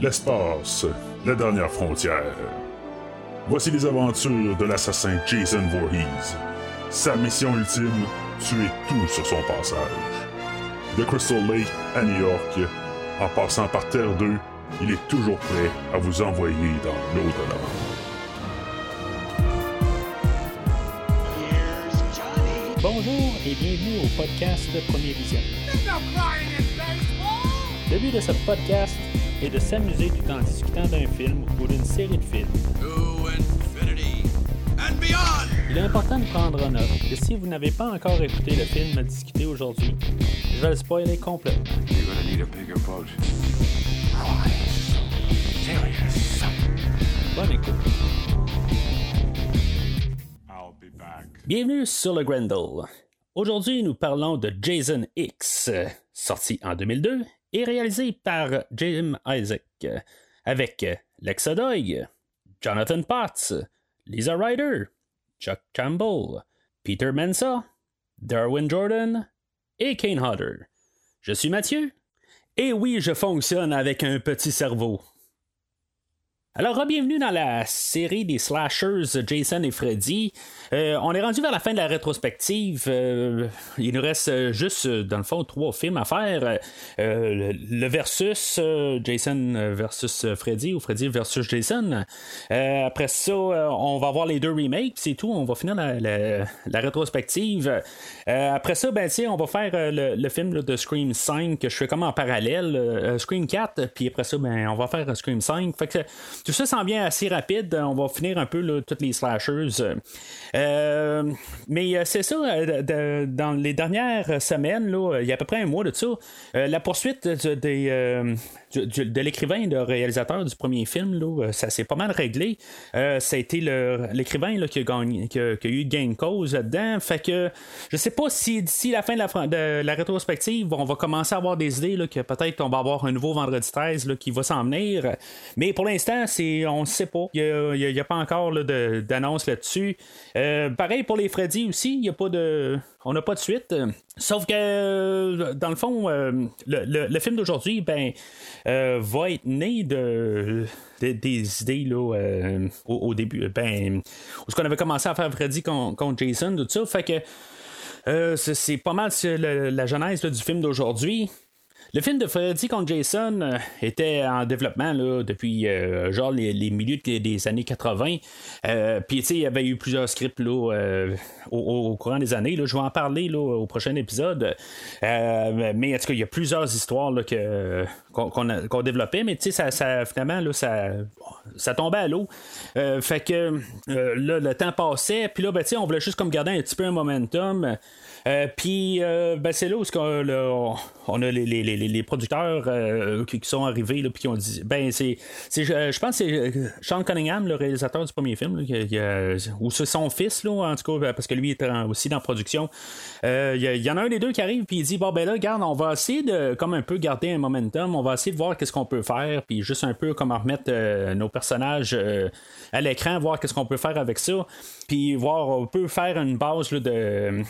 l'espace, la dernière frontière. Voici les aventures de l'assassin Jason Voorhees. Sa mission ultime, tuer tout sur son passage. De Crystal Lake à New York, en passant par Terre 2, il est toujours prêt à vous envoyer dans l'au-delà. Bonjour et bienvenue au podcast de Premier Vision. Le but de ce podcast est de s'amuser tout en discutant d'un film ou d'une série de films. Il est important de prendre en note que si vous n'avez pas encore écouté le film à discuter aujourd'hui, je vais le spoiler complètement. Bonne écoute. Bienvenue sur le Grendel. Aujourd'hui, nous parlons de Jason X, sorti en 2002 et réalisé par Jim Isaac, avec Lex Doig, Jonathan Potts, Lisa Ryder, Chuck Campbell, Peter Mensa, Darwin Jordan et Kane Hodder. Je suis Mathieu, et oui, je fonctionne avec un petit cerveau. Alors, bienvenue dans la série des slashers Jason et Freddy. Euh, on est rendu vers la fin de la rétrospective. Euh, il nous reste euh, juste, dans le fond, trois films à faire. le versus Jason versus Freddy ou Freddy versus Jason. après ça, on va voir les deux remakes, c'est tout. On va finir la, rétrospective. après ça, ben, on va faire le, film de Scream 5 que je fais comme en parallèle. Scream 4, puis après ça, ben, on va faire Scream 5. Fait que tout ça s'en vient assez rapide. On va finir un peu toutes les slashers. Euh, mais euh, c'est ça, euh, dans les dernières semaines, là, il y a à peu près un mois de ça, la poursuite des, de l'écrivain, le réalisateur du premier film, là, ça s'est pas mal réglé. ça a été l'écrivain qui, a qui, eu gain de cause là-dedans. Fait que je sais pas si d'ici la fin de la, rétrospective, on va commencer à avoir des idées là, que peut-être on va avoir un nouveau vendredi 13 là, qui va s'en venir. Mais pour l'instant, on ne sait pas. Il n'y a, pas encore d'annonce là-dessus. Euh, pareil pour les Freddy aussi, il y a pas de. On n'a pas de suite. Sauf que, dans le fond, euh, le, film d'aujourd'hui, ben, euh, va être né de, des idées là, au, début. Ben, où ce qu'on avait commencé à faire Freddy contre, Jason, tout ça. Fait que c'est pas mal la, genèse du film d'aujourd'hui. Le film de Freddy contre Jason euh, était en développement là, depuis euh, genre les, milieux des années 80. Euh, puis il y avait eu plusieurs scripts là, au, courant des années. Là. Je vais en parler là, au prochain épisode. mais en tout cas, il y a plusieurs histoires là, que, qu'on, développait, mais ça, ça, finalement, là, ça, ça tombait à l'eau. fait que le temps passait, puis là, ben, on voulait juste comme garder un petit peu un momentum. Euh, puis, euh, ben, c'est là où on, a les, producteurs euh, qui, sont arrivés, puis qui ont dit ben, c'est, je pense que c'est Sean Cunningham, le réalisateur du premier film, ou c'est son fils, là, en tout cas, parce que lui est aussi dans la production. Il y, en a un des deux qui arrive, puis il dit bon, ben là, regarde, on va essayer de, comme un peu, garder un momentum, on va essayer de voir qu'est-ce qu'on peut faire, puis juste un peu comment remettre nos personnages à l'écran, voir qu'est-ce qu'on peut faire avec ça, puis voir, on peut faire une base de,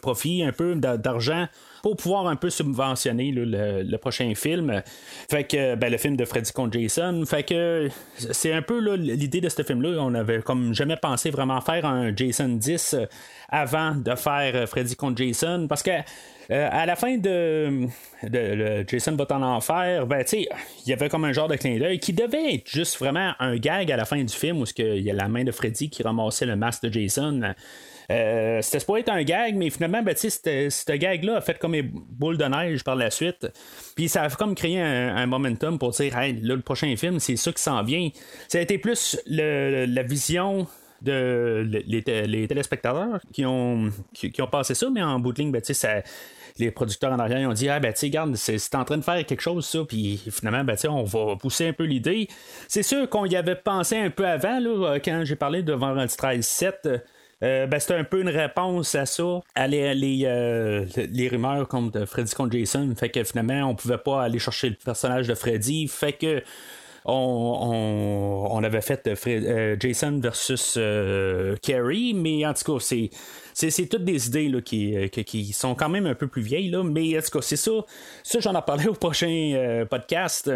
profit, un peu d'argent pour pouvoir un peu subventionner le, prochain film. Fait que ben, le film de Freddy contre Jason. Fait que c'est un peu l'idée de ce film-là. On avait comme jamais pensé vraiment faire un Jason 10 avant de faire Freddy contre Jason. Parce que euh, à la fin de, Jason va en enfer, ben, il y avait comme un genre de clin d'œil qui devait être juste vraiment un gag à la fin du film où il y a la main de Freddy qui ramassait le masque de Jason. Euh, c'était supposé être un gag, mais finalement, ben, ce gag-là a fait comme une boule de neige par la suite. Puis ça a comme créé un, momentum pour dire, hey, là, le prochain film, c'est ça qui s'en vient. Ça a été plus la vision de les, téléspectateurs qui ont, qui, ont passé ça, mais en bout de ligne, ben, les producteurs en arrière ont dit Ah, ben, regarde, c'est en train de faire quelque chose, ça, puis finalement, ben, on va pousser un peu l'idée. C'est sûr qu'on y avait pensé un peu avant, là, quand j'ai parlé de Vendredi 13-7. Euh, ben, c'était un peu une réponse à ça, à les, les, euh, rumeurs contre Freddy contre Jason. Fait que finalement, on pouvait pas aller chercher le personnage de Freddy. Fait que on, avait fait Jason versus Carrie, mais en tout cas, c'est c'est, toutes des idées là, qui, qui, sont quand même un peu plus vieilles, là, mais en tout cas, c'est ça. Ça, j'en ai parlé au prochain podcast.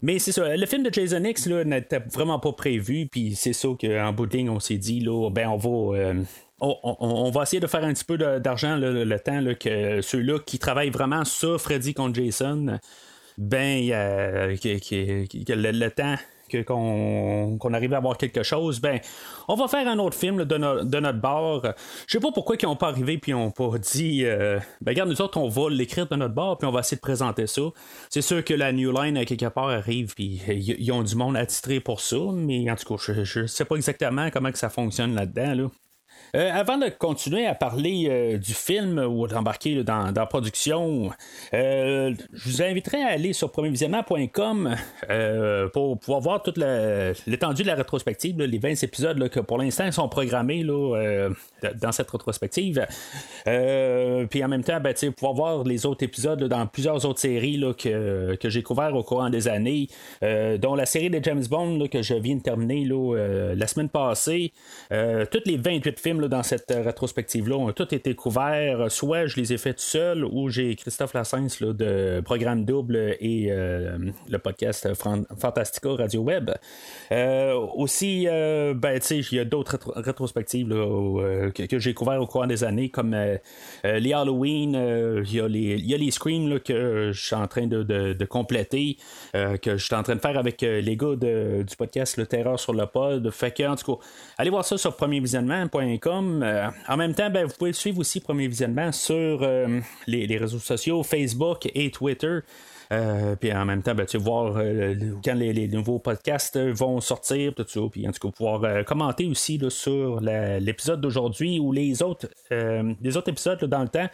Mais c'est ça. Le film de Jason X n'était vraiment pas prévu, puis c'est ça qu'en bout de ligne, on s'est dit, là, ben, on va on, va essayer de faire un petit peu d'argent le, temps que ceux-là qui travaillent vraiment sur Freddy contre Jason, ben, le, temps qu'on arrive à avoir quelque chose, ben, on va faire un autre film de, notre bord. Je sais pas pourquoi ils n'ont pas arrivé puis ils n'ont pas dit, euh, ben, regarde, nous autres, on va l'écrire de notre bord puis on va essayer de présenter ça. C'est sûr que la New Line, à quelque part, arrive puis ils ont du monde attitré pour ça, mais en tout cas, je, ne sais pas exactement comment que ça fonctionne là-dedans, là. Euh, avant de continuer à parler euh, du film ou d'embarquer dans, la production, euh, je vous inviterai à aller sur premiervisionnement.com pour pouvoir voir toute l'étendue de la rétrospective, les 20 épisodes que pour l'instant sont programmés là, dans cette rétrospective. puis en même temps, ben, pouvoir voir les autres épisodes dans plusieurs autres séries que, que j'ai couvertes au courant des années, dont la série de James Bond que je viens de terminer la semaine passée. toutes les 28 films dans cette euh, rétrospective-là ont tous été couverts. Soit je les ai faits tout seul, ou j'ai Christophe Lassens de Programme Double et euh, le podcast Fantastica Radio Web. Euh, aussi, ben, il y a d'autres rétrospectives que, j'ai couverts au cours des années, comme les Halloween, il y, a les, y a les Screams que je suis en train de, compléter, que je suis en train de faire avec les gars du podcast Le Terreur sur le pod. Fait que, en tout cas, allez voir ça sur premiervisionnement.com euh, en même temps, ben, vous pouvez suivre aussi Premier Visionnement sur euh, les, réseaux sociaux, Facebook et Twitter. Euh, puis en même temps, ben, tu voir quand les, nouveaux podcasts vont sortir, tout ça. Puis en tout cas, pouvoir commenter aussi sur l'épisode d'aujourd'hui ou les autres, les autres épisodes dans le temps.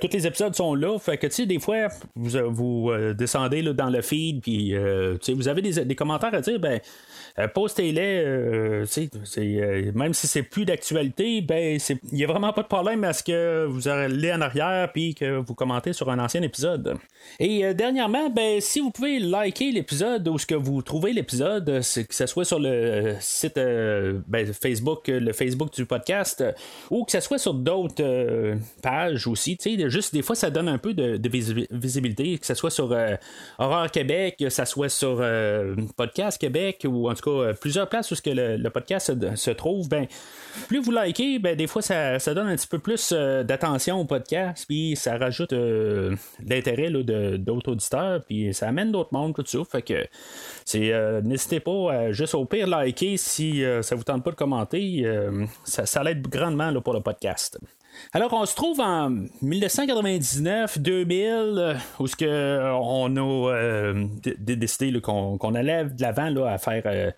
tous les épisodes sont là. Fait que tu des fois, vous, descendez dans le feed, puis vous avez des, des, commentaires à dire, ben euh, postez-les, euh, euh, même si c'est plus d'actualité, ben il n'y a vraiment pas de problème à ce que vous allez en arrière puis que vous commentez sur un ancien épisode. Et dernièrement, ben si vous pouvez liker l'épisode ou ce que vous trouvez l'épisode, que ce soit sur le site ben, Facebook, le Facebook du podcast, ou que ce soit sur d'autres pages aussi, juste des fois ça donne un peu de, visibilité, que ce soit sur Horreur Québec, que ce soit sur Podcast Québec ou en tout cas euh, plusieurs places où que le, podcast se, trouve, ben, plus vous likez, ben, des fois, ça, donne un petit peu plus euh, d'attention au podcast, puis ça rajoute euh, l'intérêt d'autres auditeurs, puis ça amène d'autres mondes, tout ça. Fait que c'est n'hésitez pas à juste au pire liker si ça vous tente pas de commenter. ça, ça l'aide grandement pour le podcast. Alors, on se trouve en 1999-2000, où ce que on a décidé qu'on allait de l'avant à faire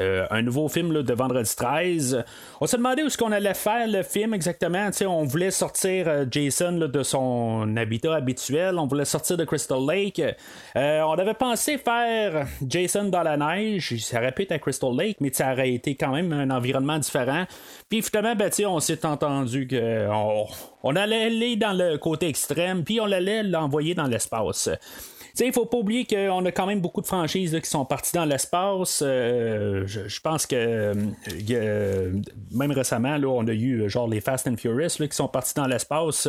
euh, un nouveau film de vendredi 13. On s'est demandé où est-ce qu'on allait faire le film exactement. on voulait sortir euh, Jason de son habitat habituel. On voulait sortir de Crystal Lake. Euh, on avait pensé faire Jason dans la neige. Ça aurait pu être à Crystal Lake, mais ça aurait été quand même un environnement différent. Puis finalement, ben, on s'est entendu qu'on on allait aller dans le côté extrême, puis on allait l'envoyer dans l'espace. Il ne faut pas oublier qu'on a quand même beaucoup de franchises qui sont parties dans l'espace. Euh, je, pense que euh, même récemment, là, on a eu genre les Fast and Furious qui sont partis dans l'espace.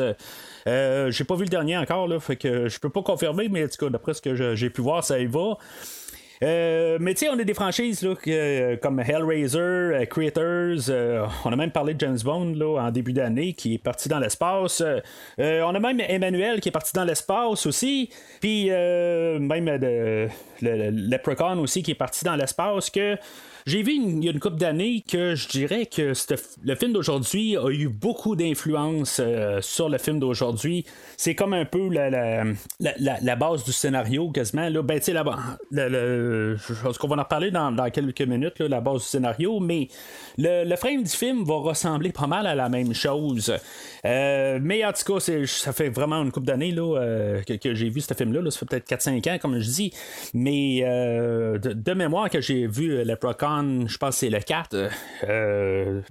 Euh, j'ai pas vu le dernier encore, là, fait que je peux pas confirmer, mais d'après ce que j'ai pu voir, ça y va. Euh, mais tu sais, on a des franchises là, euh, comme Hellraiser, euh, Creators. on a même parlé de James Bond là, en début d'année qui est parti dans l'espace. on a même Emmanuel qui est parti dans l'espace aussi. Puis même Leprechaun aussi qui est parti dans l'espace. Que j'ai vu il y a une couple d'années que je dirais que le film d'aujourd'hui a eu beaucoup d'influence euh, sur le film d'aujourd'hui. C'est comme un peu la, la, base du scénario quasiment. Là. Ben, la, je qu'on va en reparler dans, quelques minutes, la base du scénario, mais le, frame du film va ressembler pas mal à la même chose. Euh, mais en tout cas, ça fait vraiment une couple d'années euh, que, j'ai vu ce film-là. Ça fait peut-être 4-5 ans, comme je dis. Mais de, mémoire que j'ai vu le Procon Je pense que c'est le 4,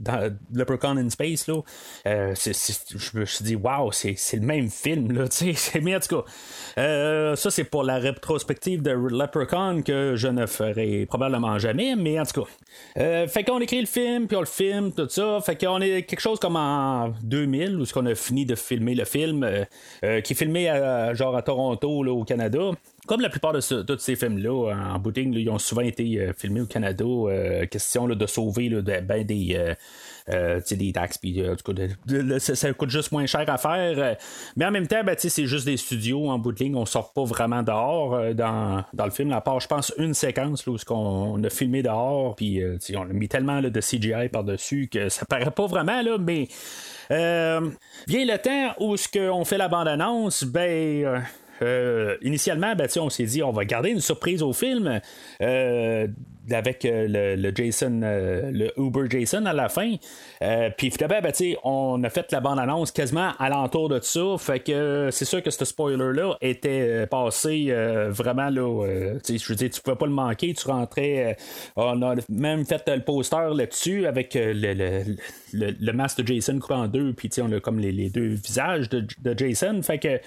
dans Leprechaun in Space, là, je me suis dit, waouh, c'est, le même film, là, tu sais, mais en tout cas, ça c'est pour la rétrospective de Leprechaun que je ne ferai probablement jamais, mais en tout cas, fait qu'on écrit le film, puis on le filme, tout ça, fait qu'on est quelque chose comme en 2000, où ce qu'on a fini de filmer le film, qui est filmé à, genre à Toronto, là, au Canada. Comme la plupart de tous ces films-là, en booting, ils ont souvent été euh, filmés au Canada. Euh, question de sauver ben, des. Euh, des taxes, puis ça, coûte juste moins cher à faire. mais en même temps, ben, c'est juste des studios en bout de ligne, on sort pas vraiment dehors dans, le film, à part, je pense, une séquence là, où on a filmé dehors, puis on a mis tellement de CGI par-dessus que ça paraît pas vraiment, là, mais. vient le temps où ce fait la bande-annonce, ben euh, initialement, ben, on s'est dit on va garder une surprise au film. Euh, avec euh, le, Jason, le Uber Jason à la fin. Puis finalement, ben, on a fait la bande-annonce quasiment alentour de ça. Fait que c'est sûr que ce spoiler-là était passé vraiment là. je veux dire, tu pouvais pas le manquer. Tu rentrais. on a même fait le poster là-dessus avec le, le, masque de Jason coupé en deux. Puis on a comme les, deux visages de, de Jason. Fait que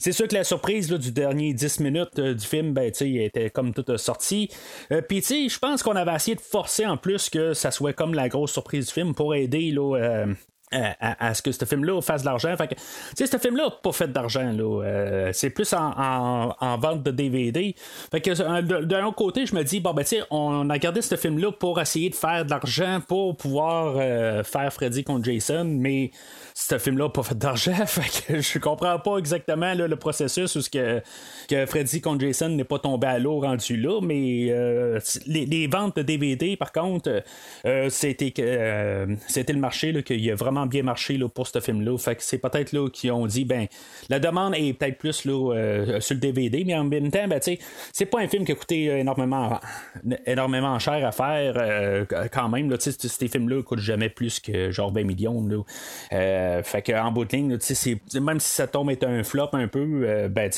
c'est sûr que la surprise du dernier 10 minutes euh, du film, ben, était comme toute sortie. Euh, Puis, je pense qu'on avait essayé de forcer en plus que ça soit comme la grosse surprise du film pour aider là, euh, à, ce que ce film-là fasse de l'argent. Fait que, ce film-là n'a pas fait d'argent. Là. Euh, c'est plus en, vente de DVD. Fait que d'un autre côté, je me dis, bon, ben, tu sais, on a gardé ce film-là pour essayer de faire de l'argent pour pouvoir euh, faire Freddy contre Jason, mais ce film-là n'a pas fait d'argent. Fait que je comprends pas exactement le processus où ce que, que Freddy contre Jason n'est pas tombé à l'eau rendu là, mais euh, les, ventes de DVD, par contre, c'était, c'était le marché qu'il y a vraiment bien marché là, pour ce film-là. Fait que c'est peut-être là qu'ils ont dit ben la demande est peut-être plus là, euh, sur le DVD, mais en même temps, ben, c'est pas un film qui a coûté énormément, énormément cher à faire euh, quand même. Là, ces films-là coûtent jamais plus que genre 20 millions. Là. Euh, fait que en bout de ligne, même si ça tombe est un flop un peu, ben.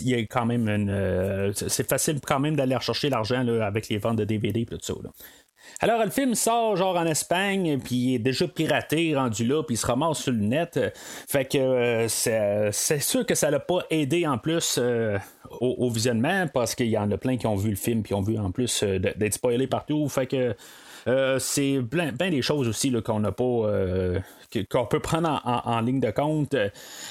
Il y a quand même c'est facile quand même d'aller rechercher l'argent avec les ventes de DVD et tout ça. Là. Alors, le film sort genre en Espagne, puis il est déjà piraté, rendu là, puis il se ramasse sur le net. Fait que euh, c'est sûr que ça l'a pas aidé en plus euh, au, visionnement, parce qu'il y en a plein qui ont vu le film, puis ont vu en plus euh, d'être spoilés partout. Fait que c'est plein, des choses aussi qu'on n'a pas qu'on peut prendre en, ligne de compte.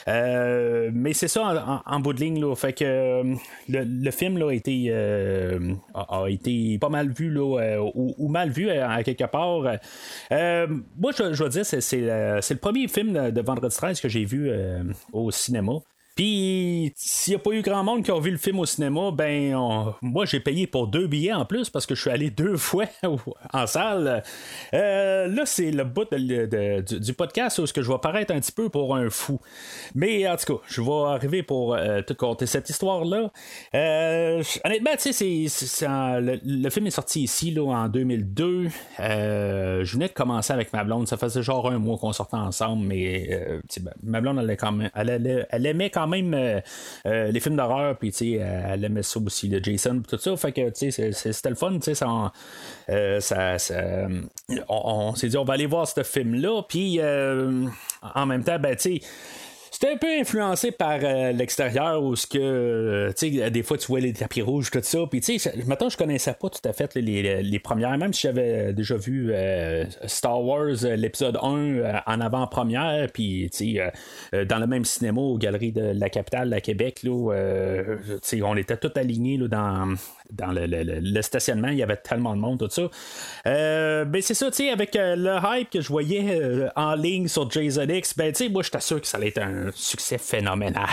Euh, mais c'est ça en, bout de ligne. Là, fait que euh, le, film là, a, été, euh, a, été pas mal vu là, ou, mal vu à, quelque part. moi, je, je veux dire, c'est, le premier film de Vendredi 13 que j'ai vu au cinéma. Puis, s'il n'y a pas eu grand monde qui a vu le film au cinéma, ben, moi, j'ai payé pour deux billets en plus parce que je suis allé deux fois en salle. Euh, là, c'est le bout du, podcast où que je vais paraître un petit peu pour un fou. Mais en tout cas, je vais arriver pour euh, te conter cette histoire-là. Euh, honnêtement, tu sais, le, film est sorti ici là, en 2002. je venais de commencer avec ma blonde. Ça faisait genre un mois qu'on sortait ensemble, mais ben, ma blonde, elle, quand même, elle, elle aimait quand même euh, euh, les films d'horreur, puis elle aimait ça aussi, le Jason, tout ça. Fait que c'était le fun, ça, euh, ça, ça, on, s'est dit on va aller voir ce film-là, puis en même temps, ben, tu sais c'était un peu influencé par euh, l'extérieur où ce que euh, sais des fois tu vois les tapis rouges tout ça. Puis tu sais maintenant je connaissais pas tout à fait les, les, premières. Même si j'avais déjà vu euh, Star Wars l'épisode 1 en avant-première puis tu sais dans le même cinéma aux galeries de la capitale la Québec là sais on était tous alignés là, dans dans le, stationnement, il y avait tellement de monde, tout ça. Euh, ben c'est ça, tu sais, avec euh, le hype que je voyais euh, en ligne sur Jason X, ben tu sais, moi je sûr que ça allait être un succès phénoménal.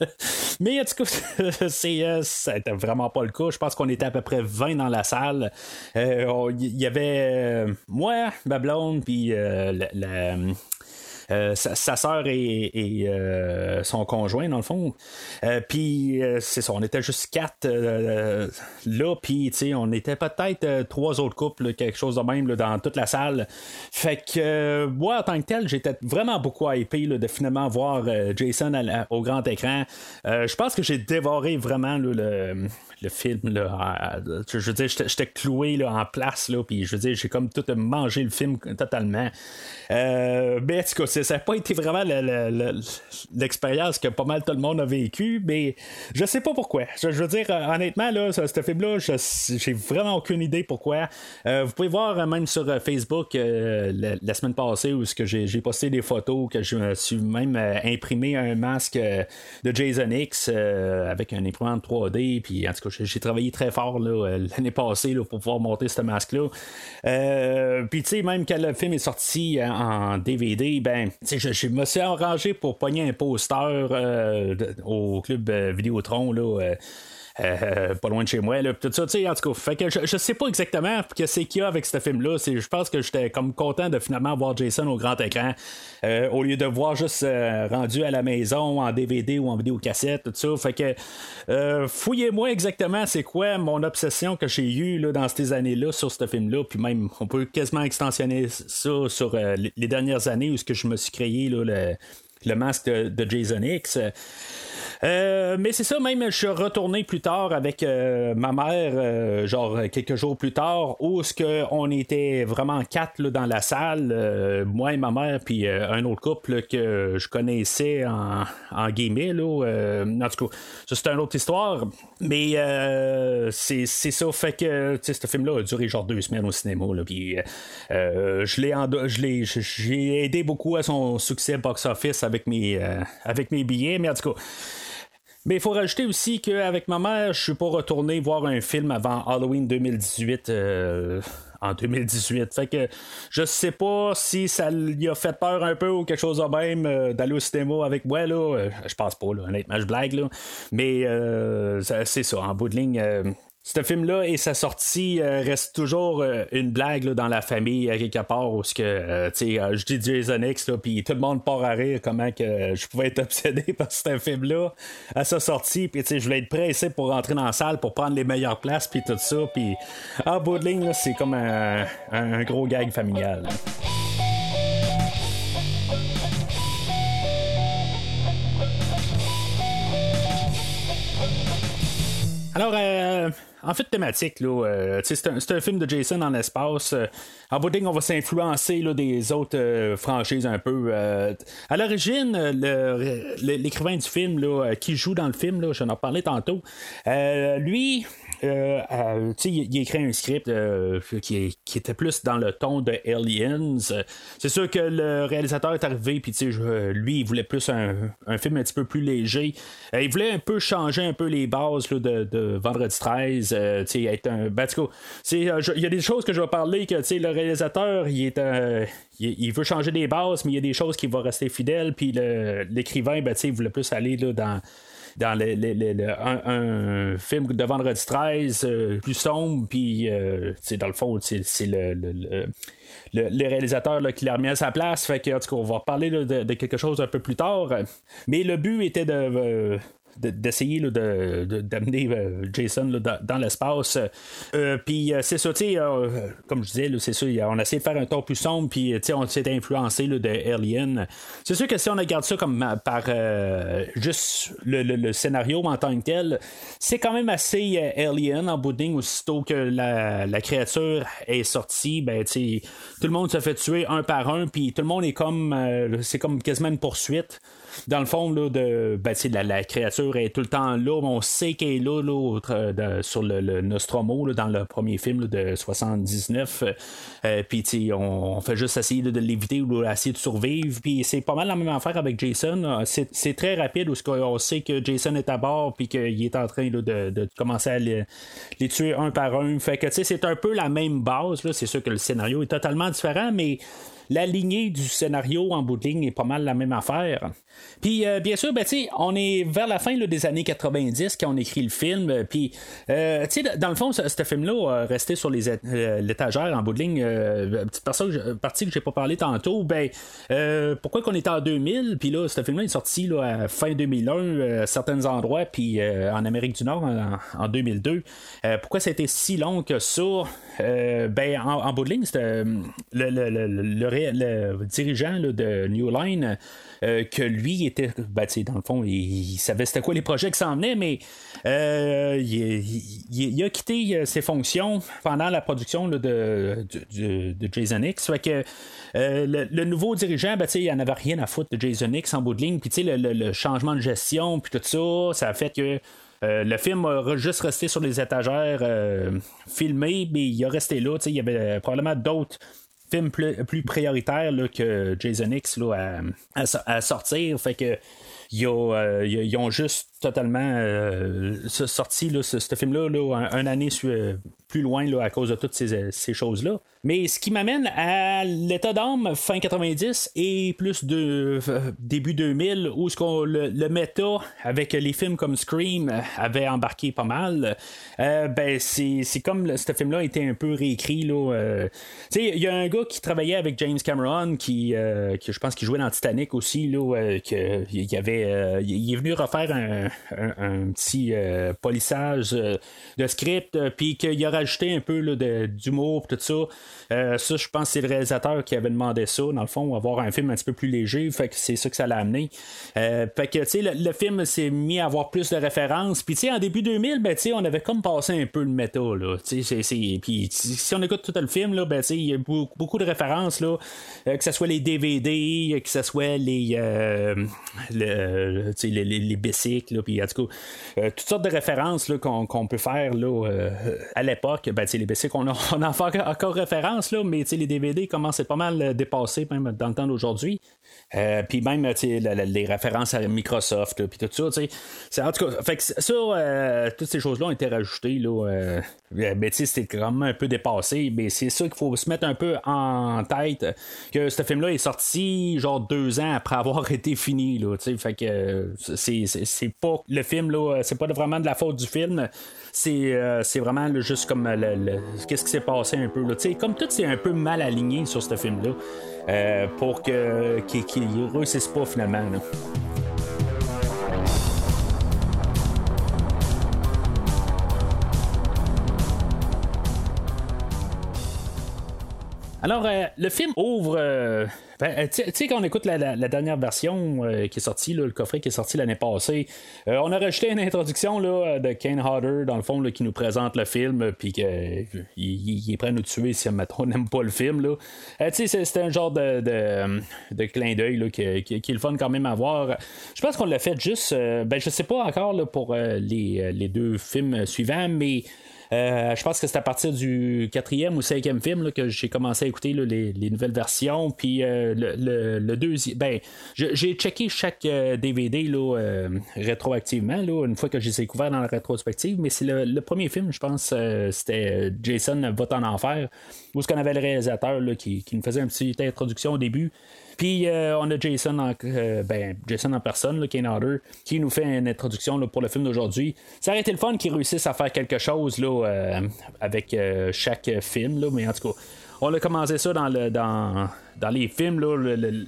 Mais en tout cas, ça n'était vraiment pas le cas. Je pense qu'on était à peu près 20 dans la salle. Il y avait moi, ma blonde, puis la sa, sa soeur et, son conjoint, dans le fond. puis c'est ça, on était juste quatre là, puis on était peut-être trois autres couples, quelque chose de même dans toute la salle. Fait que moi, en tant que tel, j'étais vraiment beaucoup hypé de finalement voir Jason au grand écran. je pense que j'ai dévoré vraiment le, le film. Là, je veux dire, j'étais cloué là, en place, là, puis je veux dire, j'ai comme tout mangé le film totalement. Euh, mais en tout cas, ça n'a pas été vraiment l'expérience que pas mal tout le monde a vécu, mais je sais pas pourquoi. Je, veux dire, honnêtement, là, ce, film-là, j'ai vraiment aucune idée pourquoi. Euh, vous pouvez voir euh, même sur Facebook la, semaine passée où j'ai posté des photos que je me suis même imprimé un masque de Jason X avec un imprimante 3D, puis en tout cas, j'ai travaillé très fort euh, l'année passée pour pouvoir monter ce masque-là. Euh, puis, tu sais, même quand le film est sorti en DVD, ben, je, je me suis arrangé pour pogner un poster euh, au club Vidéotron. Là, euh, pas loin de chez moi, là, tout ça, tu sais, en tout cas, fait que je, sais pas exactement ce qu'il y a avec ce film-là. Je pense que j'étais comme content de finalement voir Jason au grand écran, euh, au lieu de voir juste euh, rendu à la maison en DVD ou en vidéocassette, tout ça. Fait que fouillez-moi exactement c'est quoi mon obsession que j'ai eue là, dans ces années-là sur ce film-là, puis même on peut quasiment extensionner ça sur les dernières années où ce que je me suis créé là, le, le masque de Jason X. Euh, mais c'est ça, même je suis retourné plus tard avec euh, ma mère, euh, genre quelques jours plus tard, où ce que on était vraiment quatre dans la salle, moi et ma mère, puis un autre couple que je connaissais en, en guillemets. Là, en tout cas, ça c'est une autre histoire. Mais c'est, ça, fait que ce film-là a duré genre deux semaines au cinéma. Là, puis je l'ai, je l'ai, j'ai aidé beaucoup à son succès box-office avec mes, avec mes billets, mais en tout cas. Mais il faut rajouter aussi qu'avec ma mère, je suis pas retourné voir un film avant Halloween 2018. Euh, en 2018. Fait que je sais pas si ça lui a fait peur un peu ou quelque chose de même euh, d'aller au cinéma avec moi. Là. Euh, je pense pas, là, honnêtement, je blague. Là. Mais c'est ça, en bout de ligne, ce film-là et sa sortie euh, reste toujours euh, une blague dans la famille à quelque part où que euh, je dis Jason X puis tout le monde part à rire comment que je pouvais être obsédé par ce film-là à sa sortie puis je voulais être pressé pour rentrer dans la salle pour prendre les meilleures places puis tout ça puis en bout de ligne c'est comme un, un, gros gag familial. Alors, en fait, thématique, là, euh, c'est, un, film de Jason en espace. Euh, en bout on va s'influencer des autres euh, franchises un peu. à l'origine, l'écrivain du film là, qui joue dans le film, là, j'en ai parlé tantôt, lui, euh, euh il, écrit un script euh, qui, était plus dans le ton de Aliens. C'est sûr que le réalisateur est arrivé, puis lui, il voulait plus un, film un petit peu plus léger. Il voulait un peu changer un peu les bases de, Vendredi 13. être un. Ben, il y a des choses que je vais parler que le réalisateur, il veut changer des bases, mais il y a des choses qui vont rester fidèles. Puis l'écrivain, ben, il voulait plus aller dans dans un, film de vendredi 13 euh, plus sombre, puis euh, dans le fond, c'est le, le, réalisateur qui l'a remis à sa place. Fait que, en tout cas, on va reparler de, de, quelque chose un peu plus tard. Mais le but était de, euh, d'essayer de, d'amener euh, Jason dans, l'espace. Euh, puis euh, c'est ça, comme je disais, c'est sûr, on a essayé de faire un ton plus sombre, puis on s'est influencé de Alien. C'est sûr que si on regarde ça comme par juste le, scénario en tant que tel, c'est quand même assez Alien en bout aussitôt que la, la, créature est sortie, ben, tout le monde se fait tuer un par un, puis tout le monde est comme, c'est comme quasiment une poursuite dans le fond, là, de, ben, la, la, créature est tout le temps là. On sait qu'elle est là, là sur le, Nostromo, dans le premier film de 79. Euh, puis, on, on, fait juste essayer de l'éviter ou essayer de survivre. Puis, c'est pas mal la même affaire avec Jason. C'est très rapide où on sait que Jason est à bord, puis qu'il est en train de, de, commencer à les, tuer un par un. Fait que, c'est un peu la même base. C'est sûr que le scénario est totalement différent, mais la lignée du scénario en bout de ligne est pas mal la même affaire. Puis, euh, bien sûr, ben, on est vers la fin des années 90 quand on écrit le film. Euh, puis, euh, dans le fond, ce, film-là a resté sur l'étagère en bout de ligne. petite partie que j'ai pas parlé tantôt, ben, pourquoi qu'on était en 2000, puis là, ce film-là est sorti là, à fin 2001 à certains endroits, puis en Amérique du Nord en, 2002. pourquoi c'était si long que ça? ben, en, bout de ligne, c'était le, dirigeant de New Line que lui était, ben, dans le fond, il, savait c'était quoi les projets qui s'en venaient, mais euh, il, a quitté euh, ses fonctions pendant la production de, de, Jason X. Euh, le, nouveau dirigeant, ben, il n'en avait rien à foutre de Jason X en bout de ligne. Puis le, le, changement de gestion, puis tout ça, ça a fait que. le film a juste resté sur les étagères filmé, mais il a resté là. Il y avait probablement d'autres film plus, prioritaire que Jason X là, à, sortir. Fait que ils ont, euh, juste totalement euh, sorti là, ce, film-là un, un, année plus loin là, à cause de toutes ces, choses-là. Mais ce qui m'amène à l'état d'âme fin 90 et plus de euh, début 2000 où ce qu'on, le, le, méta avec les films comme Scream avait embarqué pas mal. Euh, ben c'est, comme ce film-là était un peu réécrit. Là, il y a un gars qui travaillait avec James Cameron qui, je pense qu'il jouait dans Titanic aussi. Là, il, avait, est venu refaire un un, petit euh, polissage euh, de script, euh, puis qu'il a rajouté un peu d'humour, tout ça. Ça, je pense que c'est le réalisateur qui avait demandé ça, dans le fond, avoir un film un petit peu plus léger, fait que c'est ça que ça l'a amené. fait que, tu sais, le, film s'est mis à avoir plus de références, puis tu sais, en début 2000, ben, tu sais, on avait comme passé un peu le méta, là, tu sais, puis si on écoute tout le film, là, ben, tu sais, il y a beaucoup, de références, là, que ce soit les DVD, que ce soit les, le, les, les, les bicycles, puis euh, toutes sortes de références qu'on, peut faire là, euh, à l'époque. Ben, les BC qu'on a, on en fait encore référence, mais les DVD commencent pas mal dépassés même dans le temps d'aujourd'hui. Euh, puis même les références à Microsoft, puis tout ça. En tout cas, ça, toutes ces choses-là ont été rajoutées. Là, ben, c'était quand même un peu dépassé. Mais c'est ça qu'il faut se mettre un peu en tête que ce film-là est sorti genre deux ans après avoir été fini. Là, fait que c'est, c'est pas le film, là, euh, c'est pas vraiment de la faute du film. C'est, euh, vraiment juste comme le, qu'est-ce qui s'est passé un peu. Là. Comme tout, c'est un peu mal aligné sur ce film-là. Euh, pour qu'il, ne réussisse pas finalement. Alors, le film ouvre ben, euh, tu sais, quand on écoute la, dernière version euh, qui est sortie, le coffret qui est sorti l'année passée, euh, on a rajouté une introduction de Kane Hodder, dans le fond, qui nous présente le film, puis qu'il est prêt à nous tuer si on n'aime pas le film. Tu sais, c'est un genre de, de, clin d'œil qui, est le fun quand même à voir. Je pense qu'on l'a fait juste, ben, je sais pas encore pour les, deux films suivants, mais. Euh, je pense que c'est à partir du quatrième ou cinquième film que j'ai commencé à écouter les, nouvelles versions. Puis euh, le, deuxième. Ben, j'ai checké chaque DVD euh, là, rétroactivement, une fois que je les ai couverts dans la rétrospective. Mais c'est le, premier film, je pense, c'était Jason vote en enfer, où ce qu'on avait le réalisateur qui, qui nous faisait une petite introduction au début. Puis euh, on a Jason en, euh, ben, Jason en personne, là, Kane qui nous fait une introduction pour le film d'aujourd'hui. Ça aurait été le fun qu'ils réussissent à faire quelque chose là, euh, avec chaque film, mais en tout cas, on a commencé ça dans le dans, dans les films,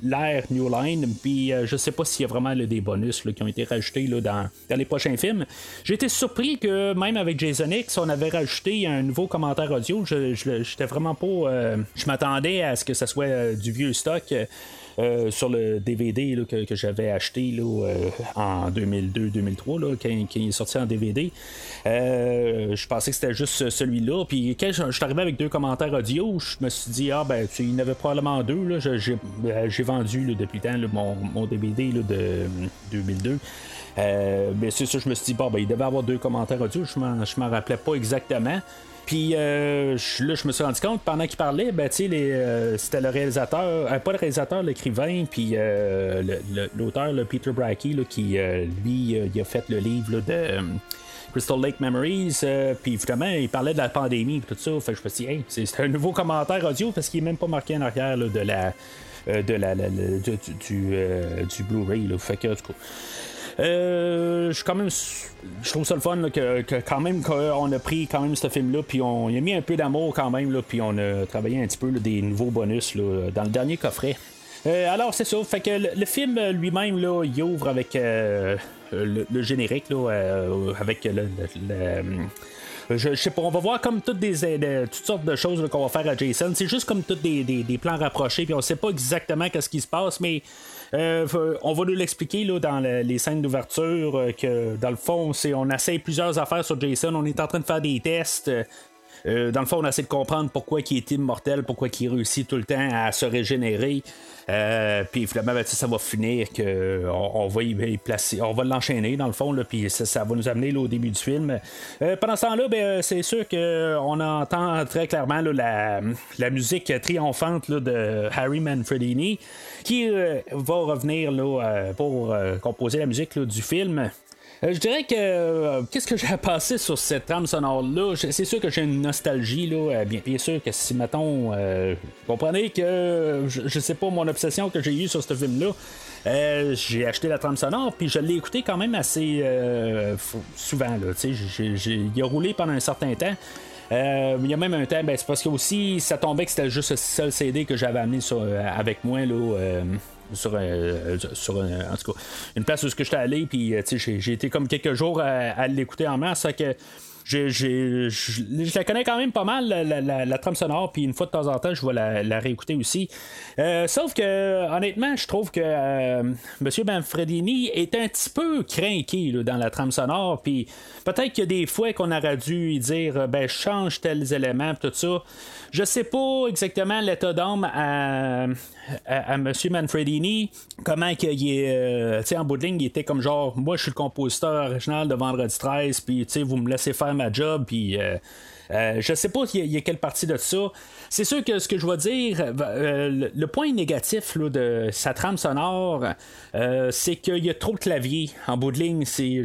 l'ère New Line, puis je sais pas s'il y a vraiment des bonus qui ont été rajoutés dans, les prochains films. J'ai été surpris que même avec Jason X, on avait rajouté un nouveau commentaire audio. Je j'étais vraiment pas. je m'attendais à ce que ce soit du vieux stock. Euh, sur le DVD que, j'avais acheté euh, en 2002-2003, quand, il est sorti en DVD. Euh, je pensais que c'était juste celui-là. Puis quand je, suis arrivé avec deux commentaires audio, je me suis dit, ah ben, il y en avait probablement deux. J'ai vendu depuis le temps mon, mon, DVD de 2002. mais c'est ça, je me suis dit, bon, ben, il devait avoir deux commentaires audio. Je ne m'en rappelais pas exactement. Puis euh, là, je me suis rendu compte, pendant qu'il parlait, ben, euh, c'était le réalisateur, euh, pas le réalisateur, l'écrivain, puis l'auteur, Peter Brackey, qui, lui, il a fait le livre de Crystal Lake Memories, puis évidemment, il parlait de la pandémie tout ça. Fait que je me suis dit, c'est un nouveau commentaire audio parce qu'il est même pas marqué en arrière de la. de la, du, du, Blu-ray. Fait que, du coup. Euh, je quand même, je trouve ça le fun que, quand même qu'on a pris quand même ce film-là, puis on a mis un peu d'amour quand même, là, puis on a travaillé un petit peu des nouveaux bonus dans le dernier coffret. Euh, alors c'est ça, fait que le, film lui-même là, il ouvre avec euh, le, générique avec le, je, sais pas, on va voir comme toutes des, toutes sortes de choses qu'on va faire à Jason. C'est juste comme tous des, des, plans rapprochés, puis on sait pas exactement qu'est-ce qui se passe, mais euh, on va nous l'expliquer là, dans les scènes d'ouverture euh, que dans le fond, c'est on essaye plusieurs affaires sur Jason, on est en train de faire des tests. Euh, dans le fond, on essaie de comprendre pourquoi il est immortel, pourquoi il réussit tout le temps à se régénérer. Euh, puis finalement, ben, ça va finir que on, va y placer, on va l'enchaîner dans le fond, puis ça, va nous amener au début du film. Euh, pendant ce temps-là, ben, c'est sûr qu'on entend très clairement la, musique triomphante de Harry Manfredini qui va revenir là, pour composer la musique du film. Euh, je dirais que euh, qu'est-ce que j'ai à passer sur cette trame sonore-là? C'est sûr que j'ai une nostalgie, là. Euh, bien, bien sûr que si, mettons, comprenez que je, sais pas mon obsession que j'ai eue sur ce film-là. j'ai acheté la trame sonore, puis je l'ai écouté quand même assez souvent. Là, il a roulé pendant un certain temps. il y a même un temps, ben, c'est parce que aussi ça tombait que c'était juste le seul CD que j'avais amené avec moi là, sur, euh, sur en tout cas, une place où j'étais allé, puis euh, j'ai été comme quelques jours à, l'écouter en masse. que je la connais quand même pas mal, la, trame sonore, puis une fois de temps en temps, je vais la, réécouter aussi. Euh, sauf que, honnêtement, je trouve que euh, M. Manfredini est un petit peu craqué dans la trame sonore, puis peut-être qu'il y a des fois qu'on aurait dû dire, ben, change tels éléments, tout ça. Je sais pas exactement l'état d'âme à, à, M. Manfredini, comment qu'il est, euh, tu sais, en bout de ligne, il était comme genre, moi, je suis le compositeur original de Vendredi 13, puis, tu sais, vous me laissez faire ma job, puis euh, euh, je sais pas il y, a quelle partie de ça. C'est sûr que ce que je vais dire, euh, le, point négatif de sa trame sonore, euh, c'est qu'il y a trop de clavier en bout de ligne. C'est,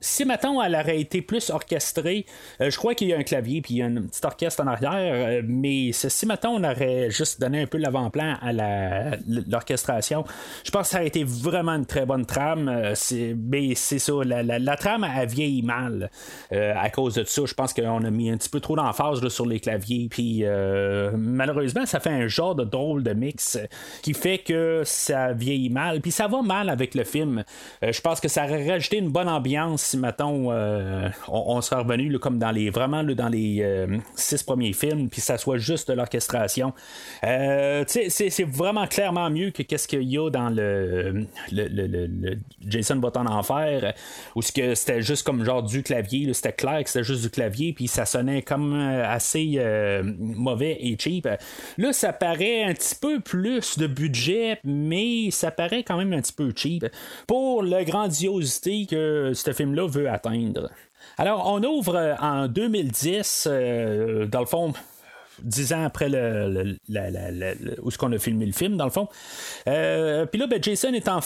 si maintenant elle aurait été plus orchestrée, je crois qu'il y a un clavier puis il y a un petit orchestre en arrière, mais si maintenant on aurait juste donné un peu l'avant-plan à l'orchestration, je pense que ça aurait été vraiment une très bonne trame. mais c'est ça, la, trame a vieilli mal à cause de ça. Je pense qu'on a mis un petit peu trop d'emphase sur les claviers. Puis euh, malheureusement, ça fait un genre de drôle de mix qui fait que ça vieillit mal. Puis ça va mal avec le film. Euh, je pense que ça aurait rajouté une bonne ambiance si, mettons, euh, on, serait revenu comme dans les vraiment dans les six premiers films, puis ça soit juste de l'orchestration. c'est vraiment clairement mieux que qu'est-ce qu'il y a dans le, Jason Button en enfer, où c'était juste comme genre du clavier. C'était clair que c'était juste du clavier, puis ça sonnait comme euh, assez euh, et cheap. Là, ça paraît un petit peu plus de budget, mais ça paraît quand même un petit peu cheap pour la grandiosité que ce film-là veut atteindre. Alors, on ouvre en 2010, euh, dans le fond, dix ans après le, où ce qu'on a filmé le film, dans le fond. Euh, puis là, ben, Jason est, en,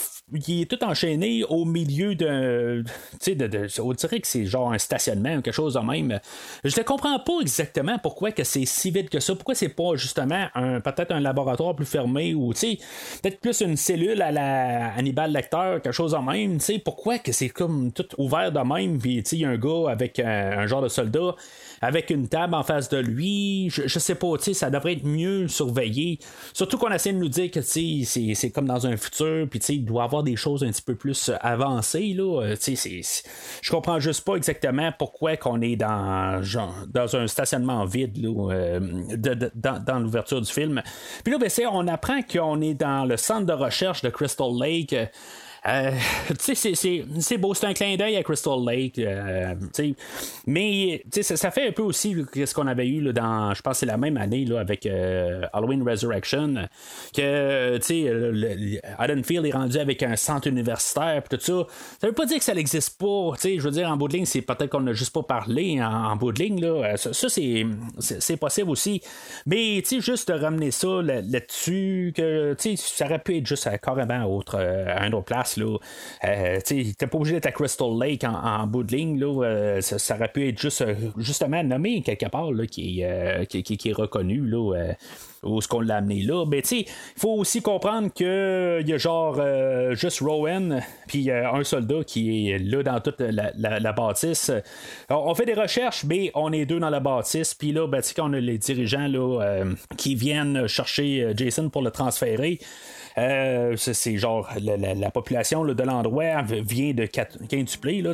il est tout enchaîné au milieu de. Tu sais, on dirait que c'est genre un stationnement ou quelque chose de même. Je ne comprends pas exactement pourquoi que c'est si vite que ça. Pourquoi c'est pas justement un, peut-être un laboratoire plus fermé ou peut-être plus une cellule à la Hannibal Lecter, quelque chose de même. Pourquoi que c'est comme tout ouvert de même. Puis il y a un gars avec un genre de soldat avec une table en face de lui. Je, sais pas, ça devrait être mieux surveillé. Surtout qu'on essaie de nous dire que c'est comme dans un futur, puis il doit avoir des choses un petit peu plus avancées. Là. Euh, je comprends juste pas exactement pourquoi qu'on est dans, genre, dans un stationnement vide là, euh, dans, l'ouverture du film. Puis là, ben, on apprend qu'on est dans le centre de recherche de Crystal Lake. Euh, c'est beau, c'est un clin d'œil à Crystal Lake. Euh, mais ça, fait un peu aussi ce qu'on avait eu dans, je pense, c'est la même année avec euh, Halloween Resurrection. Que Haddonfield est rendu avec un centre universitaire. tout ça. Ça veut pas dire que ça n'existe pas. Je veux dire, en bout de ligne, c'est peut-être qu'on n'a juste pas parlé en, bout de ligne. Là. Ça, c'est possible aussi. Mais juste de ramener ça là-dessus, que ça aurait pu être juste carrément autre, à une autre place place. Là. Euh, t'es pas obligé d'être à Crystal Lake en, bout de ligne. Là, euh, ça, aurait pu être juste, justement nommé quelque part là, qui, qui, qui, est reconnu. Là, où ce qu'on l'a amené là. Mais tu il faut aussi comprendre qu'il y a genre juste Rowan, puis un soldat qui est là dans toute la, bâtisse. On, fait des recherches, mais on est deux dans la bâtisse, puis là, ben, quand on a les dirigeants là, qui viennent chercher Jason pour le transférer. Euh, c'est genre la, population de l'endroit vient de quintupler. Là,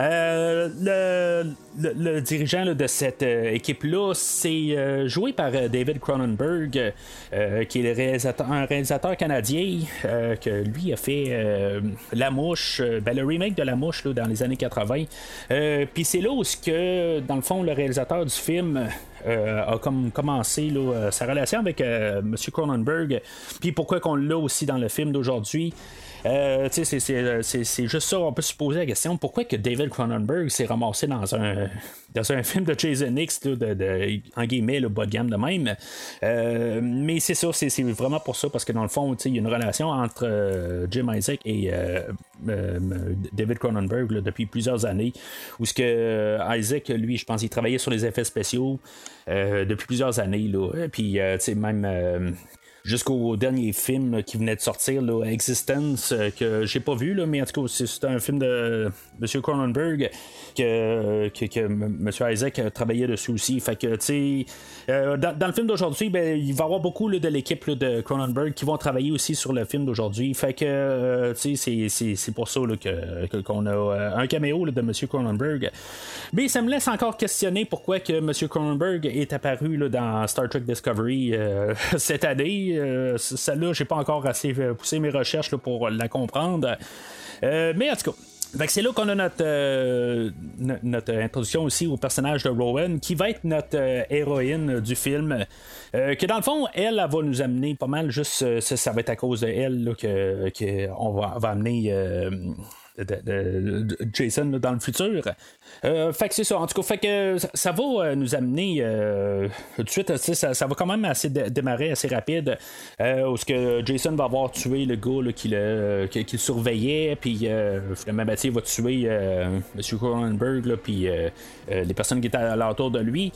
euh, le, le, dirigeant de cette euh, équipe-là, c'est joué par David Cronenberg, qui est un réalisateur canadien, que lui a fait La Mouche, ben, le remake de La Mouche dans les années 80. Puis c'est là où, que, dans le fond, le réalisateur du film euh, a comme commencé euh, sa relation avec euh, M. Cronenberg, puis pourquoi qu'on l'a aussi dans le film d'aujourd'hui. Euh, c'est juste ça, on peut se poser la question pourquoi que David Cronenberg s'est ramassé dans un dans un film de Jason X, de, en guillemets, le bas de gamme de même. Euh, mais c'est ça, c'est vraiment pour ça, parce que dans le fond, il y a une relation entre euh, Jim Isaac et David Cronenberg depuis plusieurs années, où ce que Isaac, lui, je pense, il travaillait sur les effets spéciaux depuis plusieurs années, là. Puis, même jusqu'au dernier film qui venait de sortir, Existence, euh, que j'ai pas vu, là, mais en tout cas, c'est un film de M. Cronenberg que, que, M. Isaac travaillait dessus aussi. Fait que, tu euh, dans, le film d'aujourd'hui, ben, il va y avoir beaucoup de l'équipe de Cronenberg qui vont travailler aussi sur le film d'aujourd'hui. Fait que, euh, c'est pour ça que, qu'on a un caméo de M. Cronenberg. Mais ça me laisse encore questionner pourquoi que M. Cronenberg est apparu dans Star Trek Discovery cette année. Euh, celle-là, j'ai pas encore assez euh, poussé mes recherches pour la comprendre. Euh, mais en tout cas. C'est là qu'on a notre, notre introduction aussi au personnage de Rowan, qui va être notre héroïne du film. que dans le fond, elle, va nous amener pas mal, juste ça, va être à cause de elle qu'on va, va, amener de, Jason dans le futur. Euh, fait que c'est ça. En tout cas, fait que ça, va euh, nous amener euh, tout de suite. Ça, ça, va quand même assez démarrer assez rapide. où ce que Jason va avoir tué le gars qui, le, qui, surveillait. Puis finalement, ben, il va tuer M. Cronenberg. Puis les personnes qui étaient à l'entour de lui.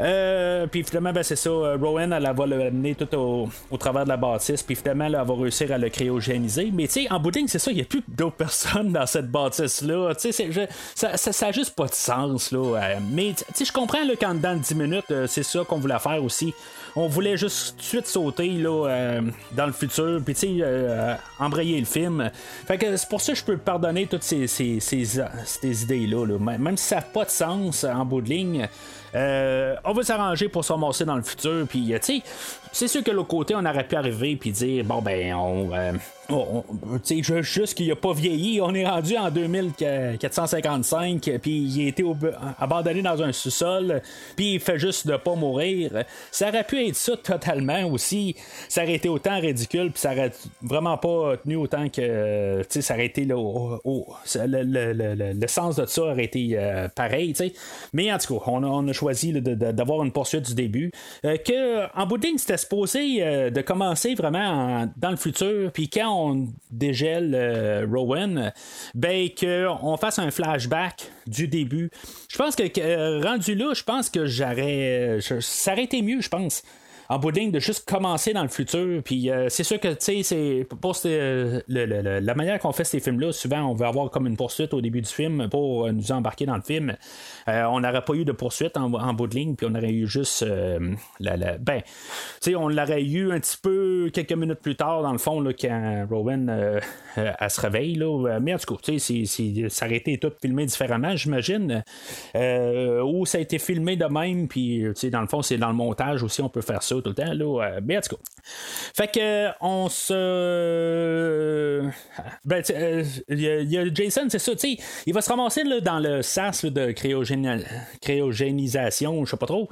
Euh, puis finalement, ben, c'est ça. Euh, Rowan, elle, va le mener tout au, travers de la bâtisse. Puis finalement, elle, va réussir à le cryogéniser. Mais tu sais, en bout c'est ça. Il n'y a plus d'autres personnes dans cette bâtisse-là. Tu sais, ça, ça, juste pas de sens. Là. Euh, mais tu sais, je comprends là, quand dans 10 minutes, c'est ça qu'on voulait faire aussi on voulait juste tout de suite sauter là, dans le futur, puis tu sais, embrayer le film. Fait que c'est pour ça que je peux pardonner toutes ces, idées-là. Même si ça n'a pas de sens en bout de ligne, euh, on va s'arranger pour se ramasser dans le futur. Puis, euh, tu sais, c'est sûr que l'autre côté, on aurait pu arriver puis dire, bon, ben, on. Euh, tu sais, juste qu'il a pas vieilli. On est rendu en 2455, puis il a été abandonné dans un sous-sol, puis il fait juste de pas mourir. Ça aurait pu être ça totalement aussi. Ça aurait été autant ridicule, puis ça aurait vraiment pas tenu autant que. Tu sais, ça aurait été le, le, sens de ça aurait été pareil, tu sais. Mais en tout cas, on a, choisi d'avoir une poursuite du début. que en bout de ligne, c'était supposé euh, de commencer vraiment dans le futur, puis quand on dégèle euh, Rowan, ben qu'on fasse un flashback du début. Je pense que euh, rendu là, je pense que j'aurais. ça aurait été mieux, je pense en bout de juste commencer dans le futur. Puis euh, c'est sûr que, tu sais, c'est pour la manière qu'on fait ces films-là, souvent on veut avoir comme une poursuite au début du film pour euh, nous embarquer dans le film. Euh, on n'aurait pas eu de poursuite en, bout de ligne, puis on aurait eu juste la, ben, tu sais, on l'aurait eu un petit peu quelques minutes plus tard, dans le fond, là, quand Rowan elle se réveille. Là. Mais en tout cas, tu sais, ça aurait été tout filmé différemment, j'imagine. ou ça a été filmé de même, puis, tu sais, dans le fond, c'est dans le montage aussi, on peut faire ça tout le temps. Là, euh, mais en tout cas. Fait que on se. Ben, euh, il y, a Jason, c'est ça, tu sais, il va se ramasser là, dans le sas de cryogénisation, je sais pas trop.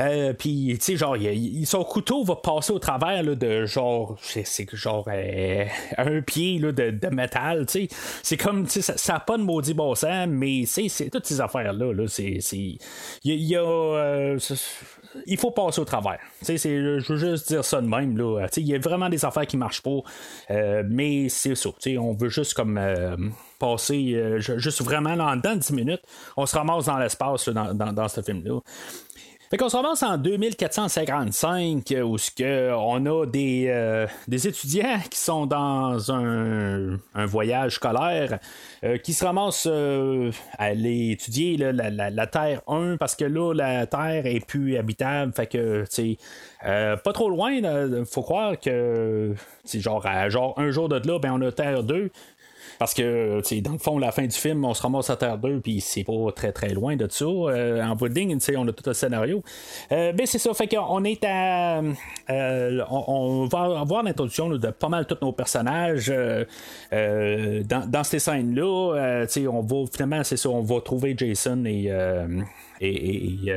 Euh, puis, tu sais, genre, son couteau va passer au travers là, de genre, c'est genre un pied là, de, métal, tu sais. C'est comme, tu sais, ça n'a pas de maudit bon mais c'est toutes ces affaires-là, là, c'est. Il y, a il faut passer au travers. je veux juste dire ça de même. Il y a vraiment des affaires qui marchent pas. Euh, mais c'est ça. On veut juste comme euh, passer euh, juste vraiment là, en dedans de 10 minutes. On se ramasse dans l'espace dans, dans, ce film-là. Fait qu'on se ramasse en 2455 euh, où on a des, euh, des étudiants qui sont dans un, un voyage scolaire euh, qui se ramassent à aller étudier la, la, Terre 1 parce que là la Terre est plus habitable. Fait que tu pas trop loin, il faut croire que genre, genre un jour de là, ben on a Terre 2. Parce que, dans le fond, la fin du film, on se ramasse à Terre 2, puis c'est pas très très loin de ça. Euh, en bout on a tout un scénario. Euh, ben, c'est ça, fait qu'on est à. Euh, on, va avoir l'introduction de pas mal tous nos personnages dans, ces scènes-là. on va finalement, c'est ça, on va trouver Jason et et,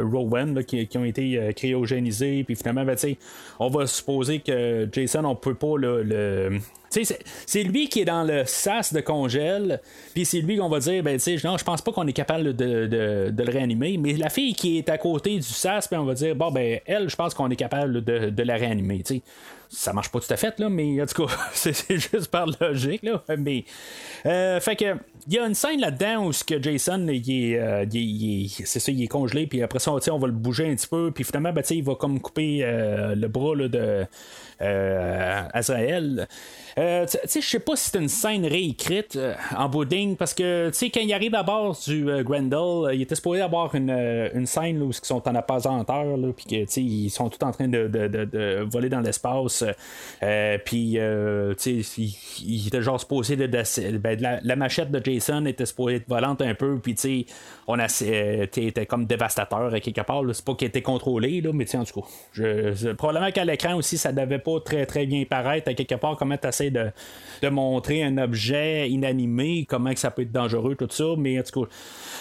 Rowan qui, ont été cryogénisés. Puis finalement, ben, on va supposer que Jason, on peut pas le, c'est lui qui est dans le sas de congèle, puis c'est lui qu'on va dire, ben, non, je pense pas qu'on est capable de, le réanimer, mais la fille qui est à côté du sas, ben, on va dire, bon, ben, elle, je pense qu'on est capable de, la réanimer, tu Ça marche pas tout à fait, là, mais en tout cas, c'est juste par logique, là. Mais, euh, fait que, il y a une scène là-dedans où ce que Jason, il est, euh, c'est ça, il est congelé, puis après ça, on va le bouger un petit peu, puis finalement, ben, il va comme couper euh, le bras de Azrael. Euh, tu sais, je sais pas si c'est une scène réécrite euh, en bouding parce que, quand il arrive à bord du euh, Grendel, il était supposé avoir une, une scène où ils sont en apesanteur, puis que, ils sont tous en train de, de, de, voler dans l'espace. puis, sais, il, était genre supposé de. Ben, la, la, machette de Jason était supposée être volante un peu, puis, tu sais, on a était comme dévastateur quelque part. C'est pas qu'il était contrôlé, mais, tu en tout cas, probablement qu'à l'écran aussi, ça devait pas très, très bien paraître à quelque part, comment tu de, montrer un objet inanimé, comment que ça peut être dangereux, tout ça. Mais en tout cas,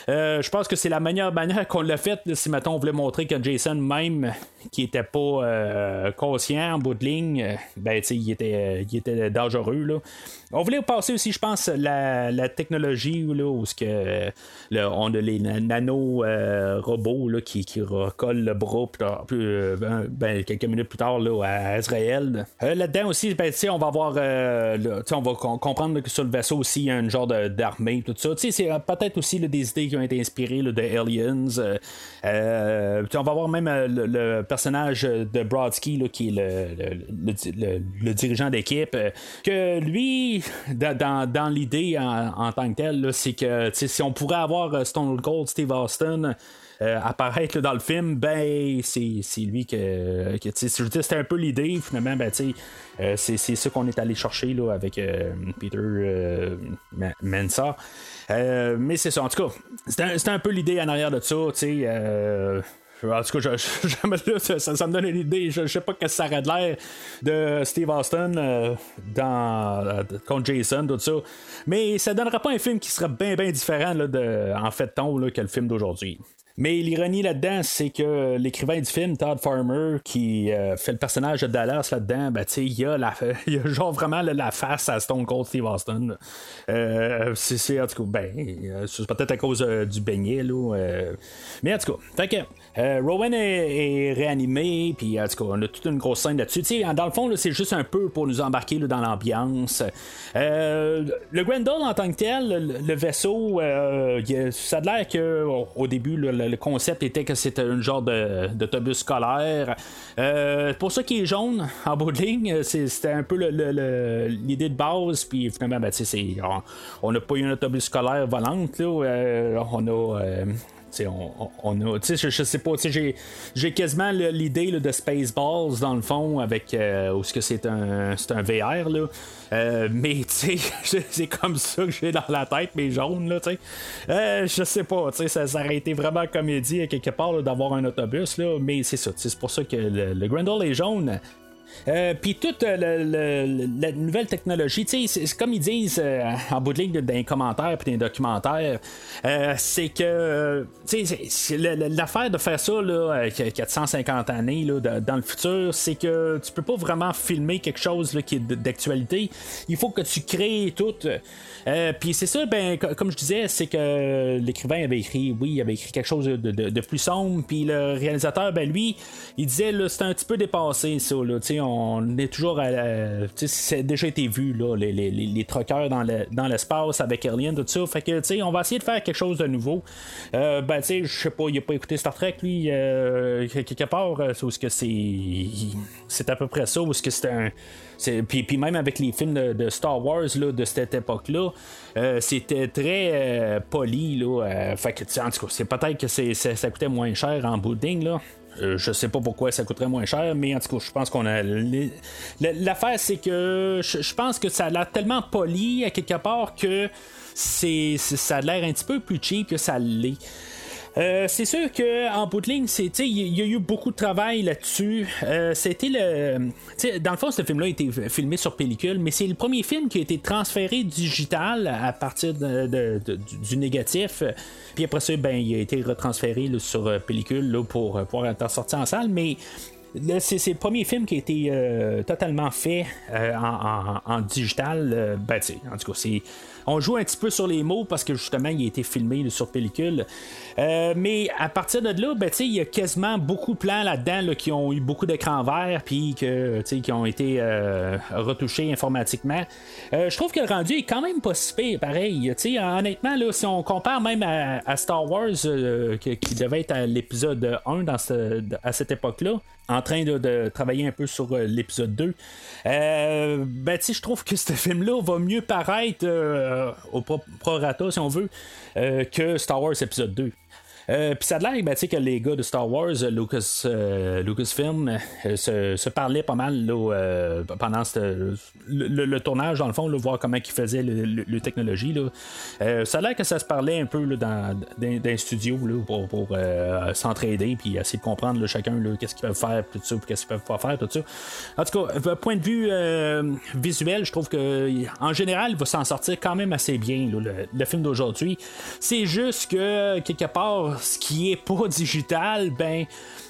euh, je pense que c'est la meilleure manière qu'on l'a fait. Si maintenant on voulait montrer que Jason, même qui était pas euh, conscient en bout de ligne, euh, ben, il était, il était dangereux. Là. On voulait passer aussi, je pense, la, la technologie là, où que, on a les nano-robots qui, qui recollent le bras plus, ben, quelques minutes plus tard là, à Israël. Là-dedans aussi, ben, on va avoir euh, on va comprendre que sur le vaisseau aussi, il y a un genre d'armée, tout ça. C'est euh, peut-être aussi des idées qui ont été inspirées de Aliens. Euh, on va voir même le, personnage de Brodsky, qui est le, dirigeant d'équipe, que lui, dans, l'idée en, tant que tel, c'est que si on pourrait avoir Stone Cold Steve Austin, euh, apparaître dans le film, ben c'est, lui que, que c'était un peu l'idée. Finalement, ben, euh, c'est, c'est ça qu'on est allé chercher là, avec euh, Peter Mensa. mais c'est ça, en tout cas, c'était, un peu l'idée en arrière de ça. tu sais en tout cas, ça, ça, me donne une idée. Je, sais pas que ça aurait l'air de Steve Austin dans, contre Jason, tout ça. Mais ça donnerait pas un film qui serait bien, bien différent de, en fait, ton, là, que le film d'aujourd'hui. Mais l'ironie là-dedans, c'est que l'écrivain du film, Todd Farmer, qui euh, fait le personnage de Dallas là-dedans, ben, il y, a la, il a genre vraiment la, face à Stone Cold Steve Austin. Euh, c'est, en tout cas, ben, euh, c'est peut-être à cause du beignet, là. mais en tout cas, que Rowan est, réanimé, puis en tout cas, on a toute une grosse scène là-dessus. dans le fond, c'est juste un peu pour nous embarquer dans l'ambiance. le Grendel en tant que tel, le, vaisseau, ça a l'air qu'au au début, le le concept était que c'était un genre d'autobus scolaire. Euh, pour ça qui est jaune, en bout de ligne, c'était un peu l'idée de base. Puis finalement, ben, on n'a pas eu un autobus scolaire volante. Euh, on a. On, a, je, je, sais pas, j'ai, quasiment l'idée de Spaceballs dans le fond avec euh, où ce que c'est un, un VR là. Euh, mais c'est comme ça que j'ai dans la tête, mais jaune là, tu sais. Euh, je sais pas, ça, ça, aurait été vraiment comédie quelque part d'avoir un autobus là, mais c'est ça, c'est pour ça que le, le Grendel est jaune. Euh, puis toute euh, la nouvelle technologie, c'est comme ils disent euh, en bout de ligne dans les commentaires puis dans les documentaires, c'est que l'affaire de faire ça là, 450 années là, dans le futur, c'est que tu peux pas vraiment filmer quelque chose qui est d'actualité. Il faut que tu crées tout. puis c'est ça, ben, comme je disais, c'est que l'écrivain avait écrit, oui, il avait écrit quelque chose de, de plus sombre, puis le réalisateur, ben lui, il disait, c'est un petit peu dépassé ça, là, on est toujours à. c'est déjà été vu, là, les, les, les troqueurs dans, l'espace avec Alien, tout ça. Fait que, on va essayer de faire quelque chose de nouveau. Euh, ben, tu sais, je sais pas, il a pas écouté Star Trek, lui, euh, quelque part, euh, c'est que c'est. C'est à peu près ça, où ce que c'était un. Puis, puis, même avec les films de, Star Wars là, de cette époque-là, c'était très poli. Là, fait que, en tout cas, c'est peut-être que ça coûtait moins cher en bouding. Là. Euh, je sais pas pourquoi ça coûterait moins cher, mais en tout cas, je pense qu'on a. L'affaire, c'est que je pense que ça a l'air tellement poli à quelque part que c'est ça a l'air un petit peu plus cheap que ça l'est. Euh, c'est sûr qu'en bout de ligne, il y, a eu beaucoup de travail là-dessus. Euh, c'était le. Dans le fond, ce film-là a été filmé sur pellicule, mais c'est le premier film qui a été transféré digital à partir du, négatif. Puis après ça, ben, il a été retransféré sur euh, pellicule pour pouvoir être sorti en salle. Mais c'est le premier film qui a été totalement fait en, digital. ben, en tout cas, c'est on joue un petit peu sur les mots parce que justement, il a été filmé sur pellicule. Euh, mais à partir de là, ben, il y a quasiment beaucoup de plans là-dedans qui ont eu beaucoup d'écrans verts puis que, qui ont été euh, retouchés informatiquement. Euh, je trouve que le rendu est quand même pas si pareil. honnêtement, là, si on compare même à, Star Wars, qui, devait être à l'épisode 1 dans à cette époque-là, en train de, travailler un peu sur l'épisode 2. ben, je trouve que ce film-là va mieux paraître au prorata, si on veut, que Star Wars épisode 2. Euh, puis ça a l'air ben, que les gars de Star Wars, Lucas, euh, Lucasfilm, euh, se, parlaient pas mal là, pendant le, tournage, dans le fond, voir comment ils faisaient le, technologie. Là. ça a l'air que ça se parlait un peu dans, dans, studio pour, pour s'entraider puis essayer de comprendre chacun qu'est-ce qu'ils peuvent faire, tout ça, qu'est-ce qu'ils peuvent pas faire, tout ça. En tout cas, point de vue visuel, je trouve que en général, il va s'en sortir quand même assez bien, le film d'aujourd'hui. C'est juste que quelque part, ce qui est pas digital, ben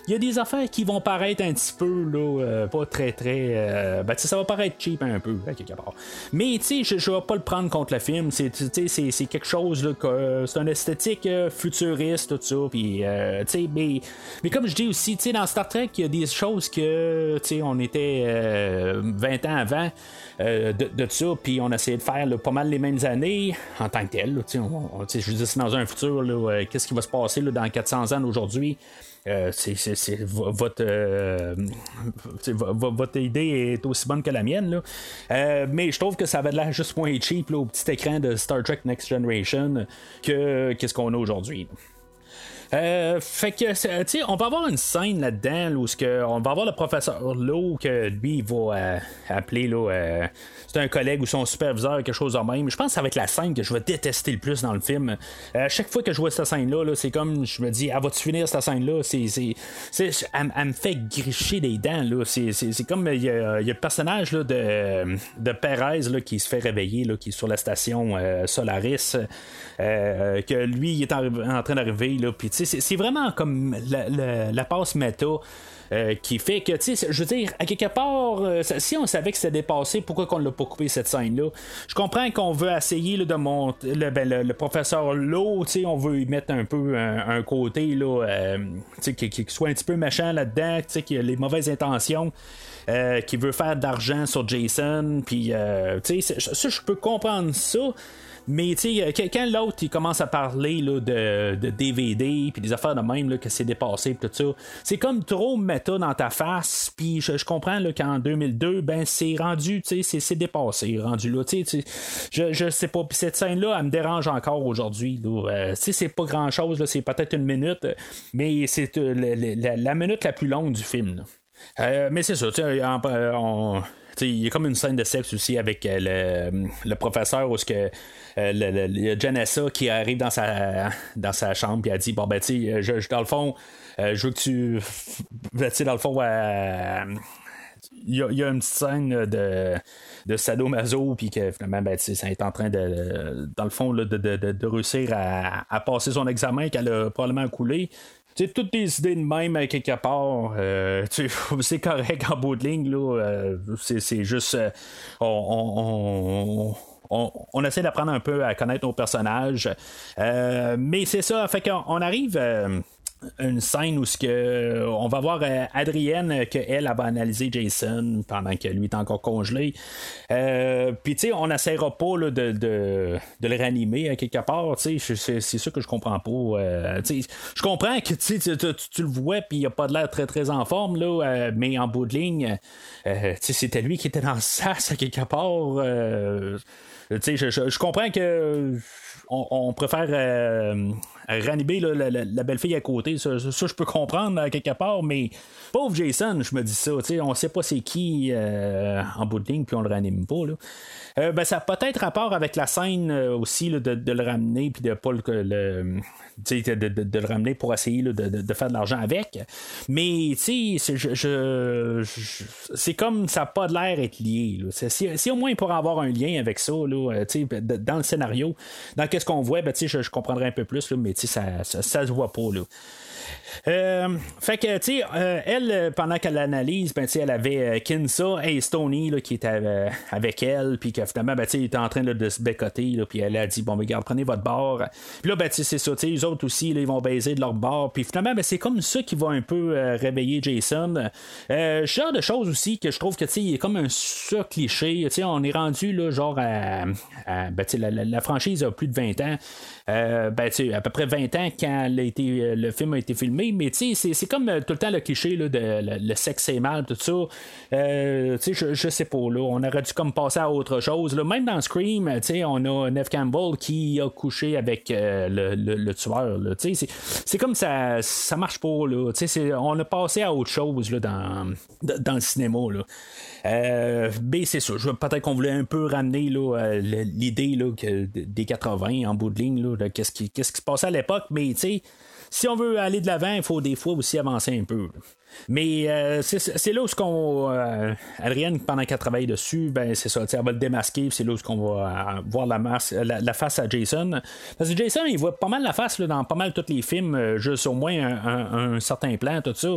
il y a des affaires qui vont paraître un petit peu là, euh, pas très très euh, ben ça va paraître cheap un peu quelque part. Mais tu sais je, vais pas le prendre contre le film. C'est c'est quelque chose là, que c'est un esthétique euh, futuriste tout ça puis mais mais comme je dis aussi tu sais dans Star Trek il y a des choses que tu on était 20 ans avant de, de, ça puis on essayait de faire pas mal les mêmes années en tant que tel je veux dire c'est dans un futur qu'est-ce qui va se passer dans 400 ans aujourd'hui euh, c'est, votre, euh, idée est aussi bonne que la mienne. Euh, mais je trouve que ça avait l'air juste moins cheap au petit écran de Star Trek Next Generation que qu'est-ce qu'on a aujourd'hui. Euh, fait que, tu sais, on va avoir une scène là-dedans où que on va avoir le professeur Lowe que lui il va euh, appeler là, euh, c'est un collègue ou son superviseur quelque chose de même. Je pense que ça va être la scène que je vais détester le plus dans le film. chaque fois que je vois cette scène-là, -là, c'est comme je me dis, ah, va-tu finir cette scène-là? C'est, c'est, elle, me fait gricher des dents. Là. C'est, comme il y, a, le personnage là, de, de Perez là, qui se fait réveiller, là, qui est sur la station Solaris. que lui, il est en, train d'arriver, puis c'est vraiment comme la, passe méta. Euh, qui fait que, tu sais, je veux dire, à quelque part, euh, si on savait que c'était dépassé, pourquoi qu'on l'a pas coupé cette scène-là? Je comprends qu'on veut essayer de monter le, ben, le, professeur Lowe, tu sais, on veut y mettre un peu un, côté, là, euh, tu sais, qui, soit un petit peu méchant là-dedans, tu sais, qui a les mauvaises intentions. qui veut faire d'argent sur Jason, puis tu sais, ça, je peux comprendre ça, mais tu sais, quand l'autre il commence à parler là, de, DVD puis des affaires de même là, que c'est dépassé tout ça, c'est comme trop méta dans ta face. Puis je, comprends qu'en 2002, ben c'est rendu, tu sais, c'est dépassé, rendu là. Tu sais, je, je sais pas. Puis cette scène-là, elle me dérange encore aujourd'hui. Euh, tu sais, c'est pas grand-chose, c'est peut-être une minute, mais c'est euh, la, minute la plus longue du film. Euh, mais c'est ça, tu sais, on il y a comme une scène de sexe aussi avec euh, le, professeur où ce que euh, y a Janessa qui arrive dans sa dans sa chambre et elle dit bon ben tu je, dans le fond euh, je veux que tu tu dans le fond il y, a une petite scène de, de sadomaso, puis que finalement, ben, ça est en train de, dans le fond, de, de, réussir à, passer son examen qu'elle a probablement coulé. Tu toutes des idées de même à quelque part, euh, c'est correct en bout de ligne, là, euh, c'est, juste. Euh, on, on, on, essaie d'apprendre un peu à connaître nos personnages. mais c'est ça, fait qu'on arrive une scène où ce que on va voir euh, Adrienne que elle, va analyser Jason pendant que lui est encore congelé. Euh, puis tu sais, on n'essaiera pas de, de, le réanimer à quelque part. C'est, ça que je comprends pas. Euh, je comprends que tu, tu, le vois puis il a pas de l'air très très en forme là, mais en bout de ligne, c'était lui qui était dans le sas à quelque part. je, comprends que on, préfère euh, ranimer la, belle fille à côté. Ça, je peux comprendre quelque part, mais pauvre Jason, je me dis ça. On sait pas c'est qui euh, en bout de ligne, puis on le ranime pas. Euh, ben, ça a peut-être rapport avec la scène aussi de, le ramener, puis de pas le, de, le ramener pour essayer de, faire de l'argent avec. Mais je, c'est comme ça n'a pas de l'air être lié. Si, au moins il pourrait avoir un lien avec ça, dans le scénario, dans qu'est-ce qu'on voit, ben, je, je comprendrais un peu plus, là, mais ça, ça, ça, se voit pas. Là. Euh, fait que, tu sais, euh, elle, pendant qu'elle l'analyse, ben, elle avait euh, Kinsa et Stony là, qui était avec elle, puis que finalement, ben, il était en train de se bécoter, puis elle a dit, bon, regarde, prenez votre bord. Puis là, ben, c'est ça, tu les autres aussi, ils vont baiser de leur bord. Puis finalement, ben, c'est comme ça qui va un peu réveiller Jason. genre de choses aussi que je trouve que, tu sais, il est comme un sur cliché. Tu sais, on est rendu, là, genre, à, ben, la, la, franchise a plus de 20 ans. ben, tu à peu près 20 ans quand le film a été filmé mais c'est comme euh, tout le temps le cliché de le, sexe et mal, tout ça. Euh, sais, je, sais pas, là, on aurait dû comme passer à autre chose. Là. Même dans Scream, on a Neve Campbell qui a couché avec euh, le, tueur. C'est comme ça, ça marche pas, là. On a passé à autre chose là, dans, dans le cinéma, là. Euh, ben, c'est ça. Peut-être qu'on voulait un peu ramener l'idée des 80 en bout de ligne, qu'est-ce qui, qui se passait à l'époque, mais tu sais, si on veut aller de l'avant, il faut des fois aussi avancer un peu. Mais euh, c'est là où ce qu'on. Euh, Adrienne, pendant qu'elle travaille dessus, ben c'est ça, elle va le démasquer, c'est là où qu'on va euh, voir la, la, face à Jason. Parce que Jason, il voit pas mal la face là, dans pas mal tous les films, juste au moins un, certain plan, tout ça.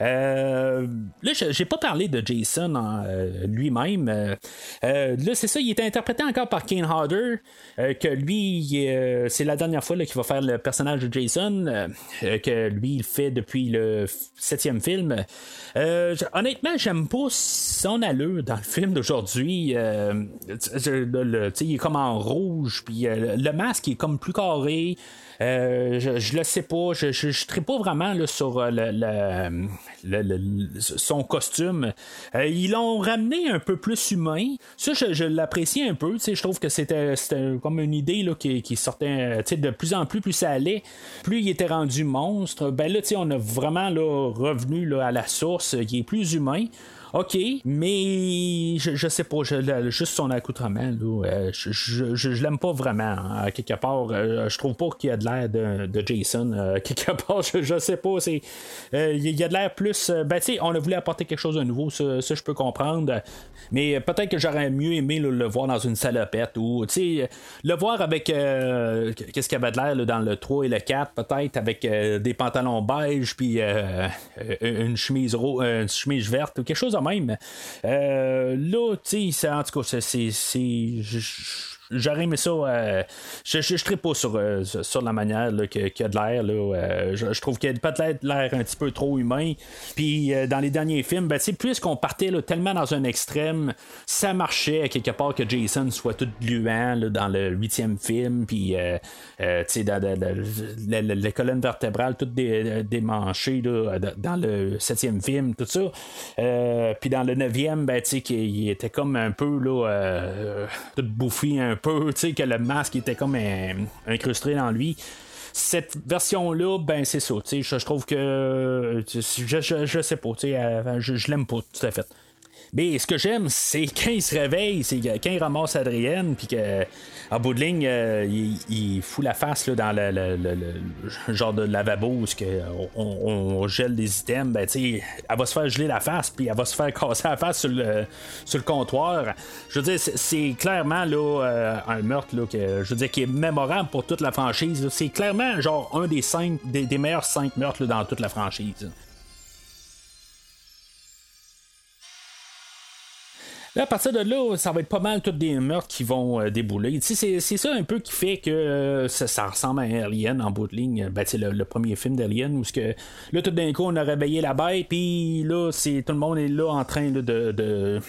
là, j'ai pas parlé de Jason lui-même. là, c'est ça, il est interprété encore par Kane Hodder, que lui, c'est la dernière fois qu'il va faire le personnage de Jason, que lui, il fait depuis le septième film. Euh, honnêtement, j'aime pas son allure dans le film d'aujourd'hui. Euh, il est comme en rouge, puis euh, le masque est comme plus carré. Euh, je, le sais pas, je ne pas vraiment sur euh, le, son costume. Euh, ils l'ont ramené un peu plus humain. Ça, je, l'apprécie un peu. Je trouve que c'était comme une idée là, qui, qui sortait de plus en plus, plus ça allait, plus il était rendu monstre. Ben là, on a vraiment là, revenu là, à la source qui est plus humain. OK, mais je, je sais pas, juste son accoutrement, là, euh, je, je, je, l'aime pas vraiment. Hein, quelque part, euh, je trouve pas qu'il y a de l'air de, de, Jason. Euh, quelque part, je, sais pas. C'est, il y a de l'air plus. ben, tu sais, on a voulu apporter quelque chose de nouveau, ça, je peux comprendre. Mais peut-être que j'aurais mieux aimé le voir dans une salopette ou, tu sais, le voir avec. qu'est-ce qu'il y avait de l'air dans le 3 et le 4, peut-être, avec des pantalons beige, puis une chemise, une chemise verte ou quelque chose de même. Euh, là, tu sais, en tout cas, c'est j'aurais aimé ça. Euh, je ne serais pas sur, euh, sur la manière qu'il y a de l'air. Euh, je, trouve qu'il y a peut-être l'air un petit peu trop humain. Puis dans les derniers films, ben, puisqu'on partait tellement dans un extrême, ça marchait quelque part que Jason soit tout gluant dans le huitième film. Puis les colonnes vertébrales toutes démanchées dans le septième film, tout ça. puis dans le neuvième, ben, il était comme un peu là, tout bouffi peu, tu sais, que le masque était comme incrusté dans lui cette version-là, ben c'est ça. Je, je trouve que. Je, je, sais pas. Je, je l'aime pas tout à fait. Mais ce que j'aime, c'est quand il se réveille, c'est quand il ramasse Adrienne, puis qu'en bout de ligne, euh, il, fout la face là, dans le, genre de lavabo où on, gèle des items. Ben, elle va se faire geler la face, puis elle va se faire casser la face sur le, sur le comptoir. Je veux dire, c'est clairement là, euh, un meurtre là, que, je veux dire, qui est mémorable pour toute la franchise. C'est clairement genre un des cinq des, meilleurs cinq meurtres dans toute la franchise. Là, à partir de là, ça va être pas mal tous des meurtres qui vont euh, débouler. C'est, c'est ça un peu qui fait que euh, ça, ressemble à Alien en bout de ligne. Ben, le, le premier film d'Alien où que, là, tout d'un coup, on a réveillé la bête, puis là, c'est, tout le monde est là en train de, de,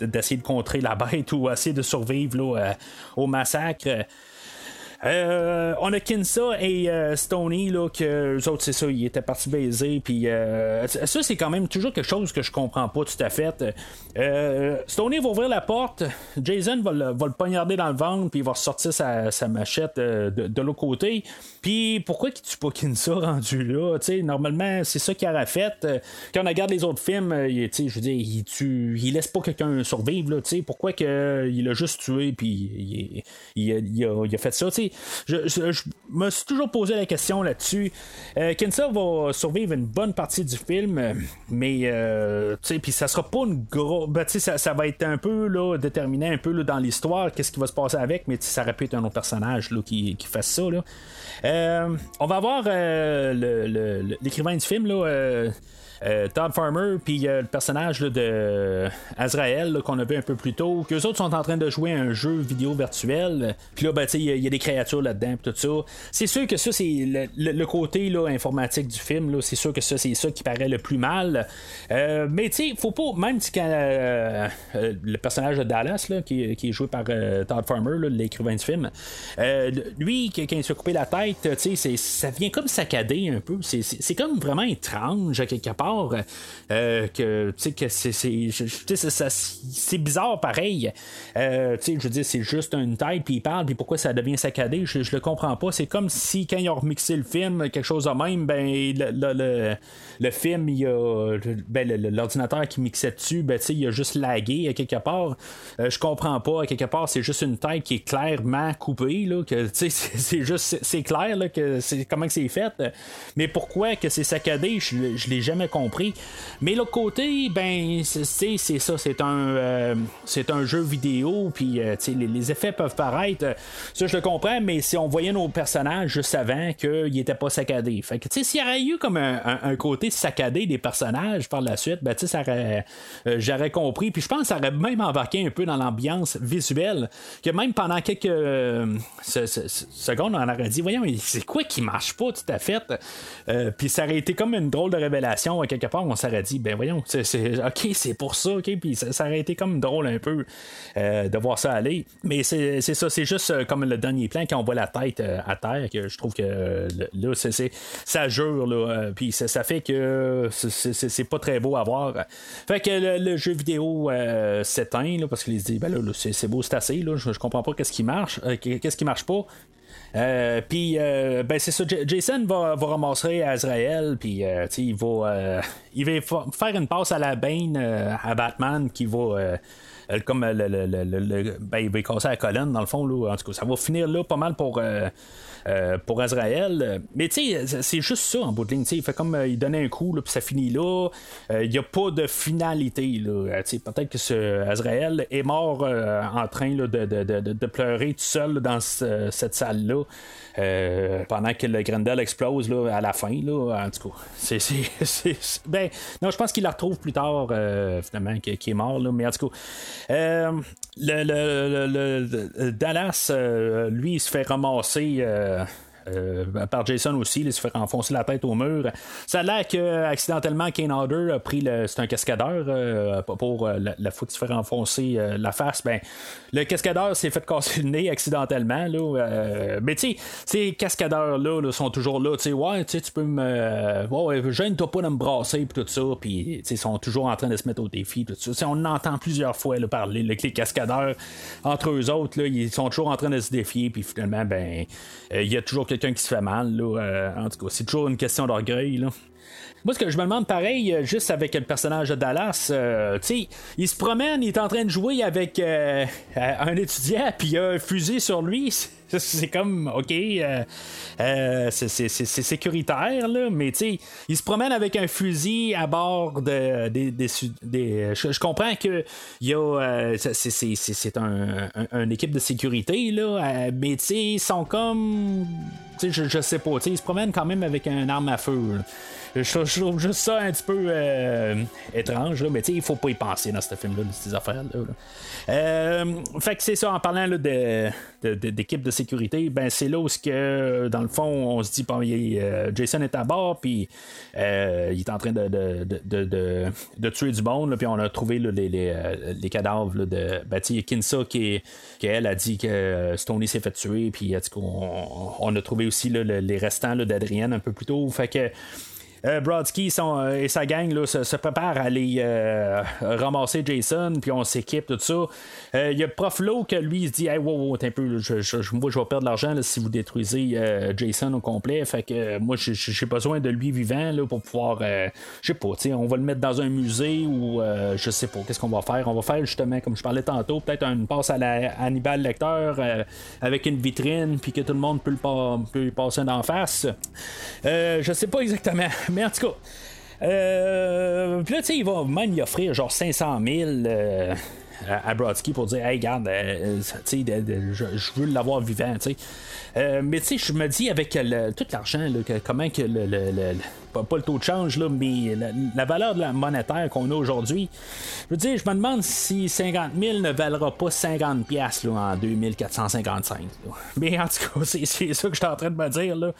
d'essayer de contrer la bête ou essayer de survivre là, euh, au massacre. Euh, on a Kinsa et euh, Stoney, là, que eux autres, c'est ça, ils étaient partis baiser. Puis euh, ça, c'est quand même toujours quelque chose que je comprends pas tout à fait. Stoney va ouvrir la porte, Jason va le, va le poignarder dans le ventre, puis il va ressortir sa, sa machette de, l'autre côté. Puis pourquoi qu'il tue pas Kinsa rendu là? sais normalement, c'est ça qu'il aurait fait. Quand on regarde les autres films, je veux dire, il, tue, il laisse pas quelqu'un survivre. Là, pourquoi qu'il l'a juste tué, puis il, il, a, il, a, fait ça? je, me suis toujours posé la question là-dessus. Euh, Kensa va survivre une bonne partie du film, mais euh, puis ça sera pas une grosse. Ben, ça, ça va être un peu là, déterminé un peu là, dans l'histoire, qu'est-ce qui va se passer avec, mais ça aurait pu être un autre personnage là, qui, qui fasse ça. Là. Euh, on va voir l'écrivain du film. Là, euh, Todd Farmer, puis le personnage de Azrael qu'on a vu un peu plus tôt, qu'eux autres sont en train de jouer un jeu vidéo virtuel. Puis là, ben, il y, a des créatures là-dedans, tout ça. C'est sûr que ça, c'est le, côté informatique du film. C'est sûr que ça, c'est ça qui paraît le plus mal. Euh, mais tu sais, faut pas, même si euh, le personnage de Dallas, qui, est joué par Todd Farmer, l'écrivain du film, lui, quand il s'est coupé la tête, ça vient comme saccader un peu. C'est comme vraiment étrange à quelque part. Euh, que tu sais que c'est c'est bizarre pareil. Euh, tu sais je veux dire c'est juste une tête puis il parle puis pourquoi ça devient saccadé je, je le comprends pas. C'est comme si quand ils ont remixé le film quelque chose de même ben le, le, film il a ben, l'ordinateur qui mixait dessus ben tu sais il a juste lagué à quelque part. Euh, je comprends pas à quelque part c'est juste une tête qui est clairement coupée là que tu sais c'est juste c'est clair là, que c'est comment que c'est fait. Mais pourquoi que c'est saccadé je, je l'ai jamais compris. Mais l'autre côté, ben, c'est ça, c'est un, euh, c'est un jeu vidéo, puis euh, les, effets peuvent paraître, euh, ça je le comprends, mais si on voyait nos personnages juste avant qu'ils n'étaient pas saccadés. Tu sais, s'il y aurait eu comme un, côté saccadé des personnages par la suite, ben, tu sais, j'aurais compris, puis je pense que ça aurait même embarqué un peu dans l'ambiance visuelle, que même pendant quelques secondes, on aurait dit, voyons, c'est quoi qui marche pas tout à fait, puis ça aurait été comme une drôle de révélation quelque part, on s'aurait dit, ben voyons, c'est, ok, c'est pour ça, ok, puis ça, aurait été comme drôle un peu euh, de voir ça aller. Mais c'est, ça, c'est juste euh, comme le dernier plan quand on voit la tête euh, à terre, que je trouve que là, c'est, ça jure, là, puis ça, fait que c'est, pas très beau à voir. Fait que le, jeu vidéo s'éteint, parce qu'il se dit, ben là, c'est, beau, c'est assez, là, je, comprends pas qu'est-ce qui marche, qu'est-ce qui marche pas. Euh, puis, euh, ben c'est ça, Jason va, va ramasser Azrael, puis euh, il va, il va faire une passe à la Bane à Batman qui va comme le, ben, il va casser la colonne dans le fond là, en tout cas ça va finir là pas mal pour euh, pour Azrael. Mais tu sais, c'est juste ça en bout de ligne. il fait comme euh, il donnait un coup, puis ça finit là. Euh, il n'y a pas de finalité. peut-être que ce Azrael est mort en train de, de, pleurer tout seul dans cette salle-là. Pendant que le Grendel explose là, à la fin. Là, en tout cas, c'est, ben, non, je pense qu'il la retrouve plus tard, finalement, qui, est mort. Là, mais en tout cas, le, Dallas, lui, il se fait ramasser euh, par Jason aussi, il se fait enfoncer la tête au mur. Ça a l'air que accidentellement Kane Hodder a pris le. C'est un cascadeur euh, pour euh, la, la fois se fait enfoncer la face. Ben, le cascadeur s'est fait casser le nez accidentellement. Là, mais tu sais, ces cascadeurs-là sont toujours là. Tu sais, ouais, tu peux me. Ouais, gêne-toi pas de me brasser et tout ça. Puis ils sont toujours en train de se mettre au défi. Tout ça. on entend plusieurs fois parler. les cascadeurs, entre eux autres, là, ils sont toujours en train de se défier. Puis finalement, ben, il y a toujours quelqu'un qui se fait mal. Là, euh, en tout cas, c'est toujours une question d'orgueil. Moi, ce que je me demande pareil, juste avec le personnage de Dallas, tu sais, il se promène, il est en train de jouer avec un étudiant, puis il a un fusil sur lui. C'est comme, OK, euh, euh, c'est sécuritaire, là, mais tu sais, il se promène avec un fusil à bord de, des. je, comprends que euh, c'est un, une équipe de sécurité, là, mais tu sais, ils sont comme. Je, je sais pas, ils se promènent quand même avec un arme à feu. Je, trouve juste ça un petit peu euh, étrange, là, mais il faut pas y penser dans ce film-là, ces affaires-là. Euh, fait que c'est ça, en parlant d'équipe de, sécurité, ben c'est là où, que, dans le fond, on se dit, bon, euh, Jason est à bord, puis il est en train de, tuer du monde, puis on a trouvé les, cadavres de. Ben, Kinsa qui, qui, elle, a dit que Stoney s'est fait tuer, puis on, on, a trouvé aussi les restants d'Adrienne un peu plus tôt. Fait que Brodsky euh, et sa gang là, se, préparent à aller euh, ramasser Jason, puis on s'équipe, tout ça. Il y a Prof Low que lui se dit hey, wow, wow, un peu, moi je vais perdre de l'argent si vous détruisez Jason au complet. Fait que moi j'ai besoin de lui vivant là, pour pouvoir, je sais pas, on va le mettre dans un musée ou je sais pas, qu'est-ce qu'on va faire? On va faire justement, comme je parlais tantôt, peut-être une passe à la Hannibal Lecter avec une vitrine, puis que tout le monde peut, le passer d'en face. je sais pas exactement. Mais en tout cas, euh, puis tu sais, il va même y offrir genre 500 000 euh, à, Brodsky pour dire, hey, regarde, euh, tu sais, je, veux l'avoir vivant, tu sais. Mais tu sais, je me dis avec tout l'argent, comment que le, pas, le taux de change, là, mais la, valeur de la monétaire qu'on a aujourd'hui, je veux dire, je me demande si 50 000 ne valera pas 50 pièces en 2455. Mais en tout cas, c'est, ça que je suis en train de me dire. Là.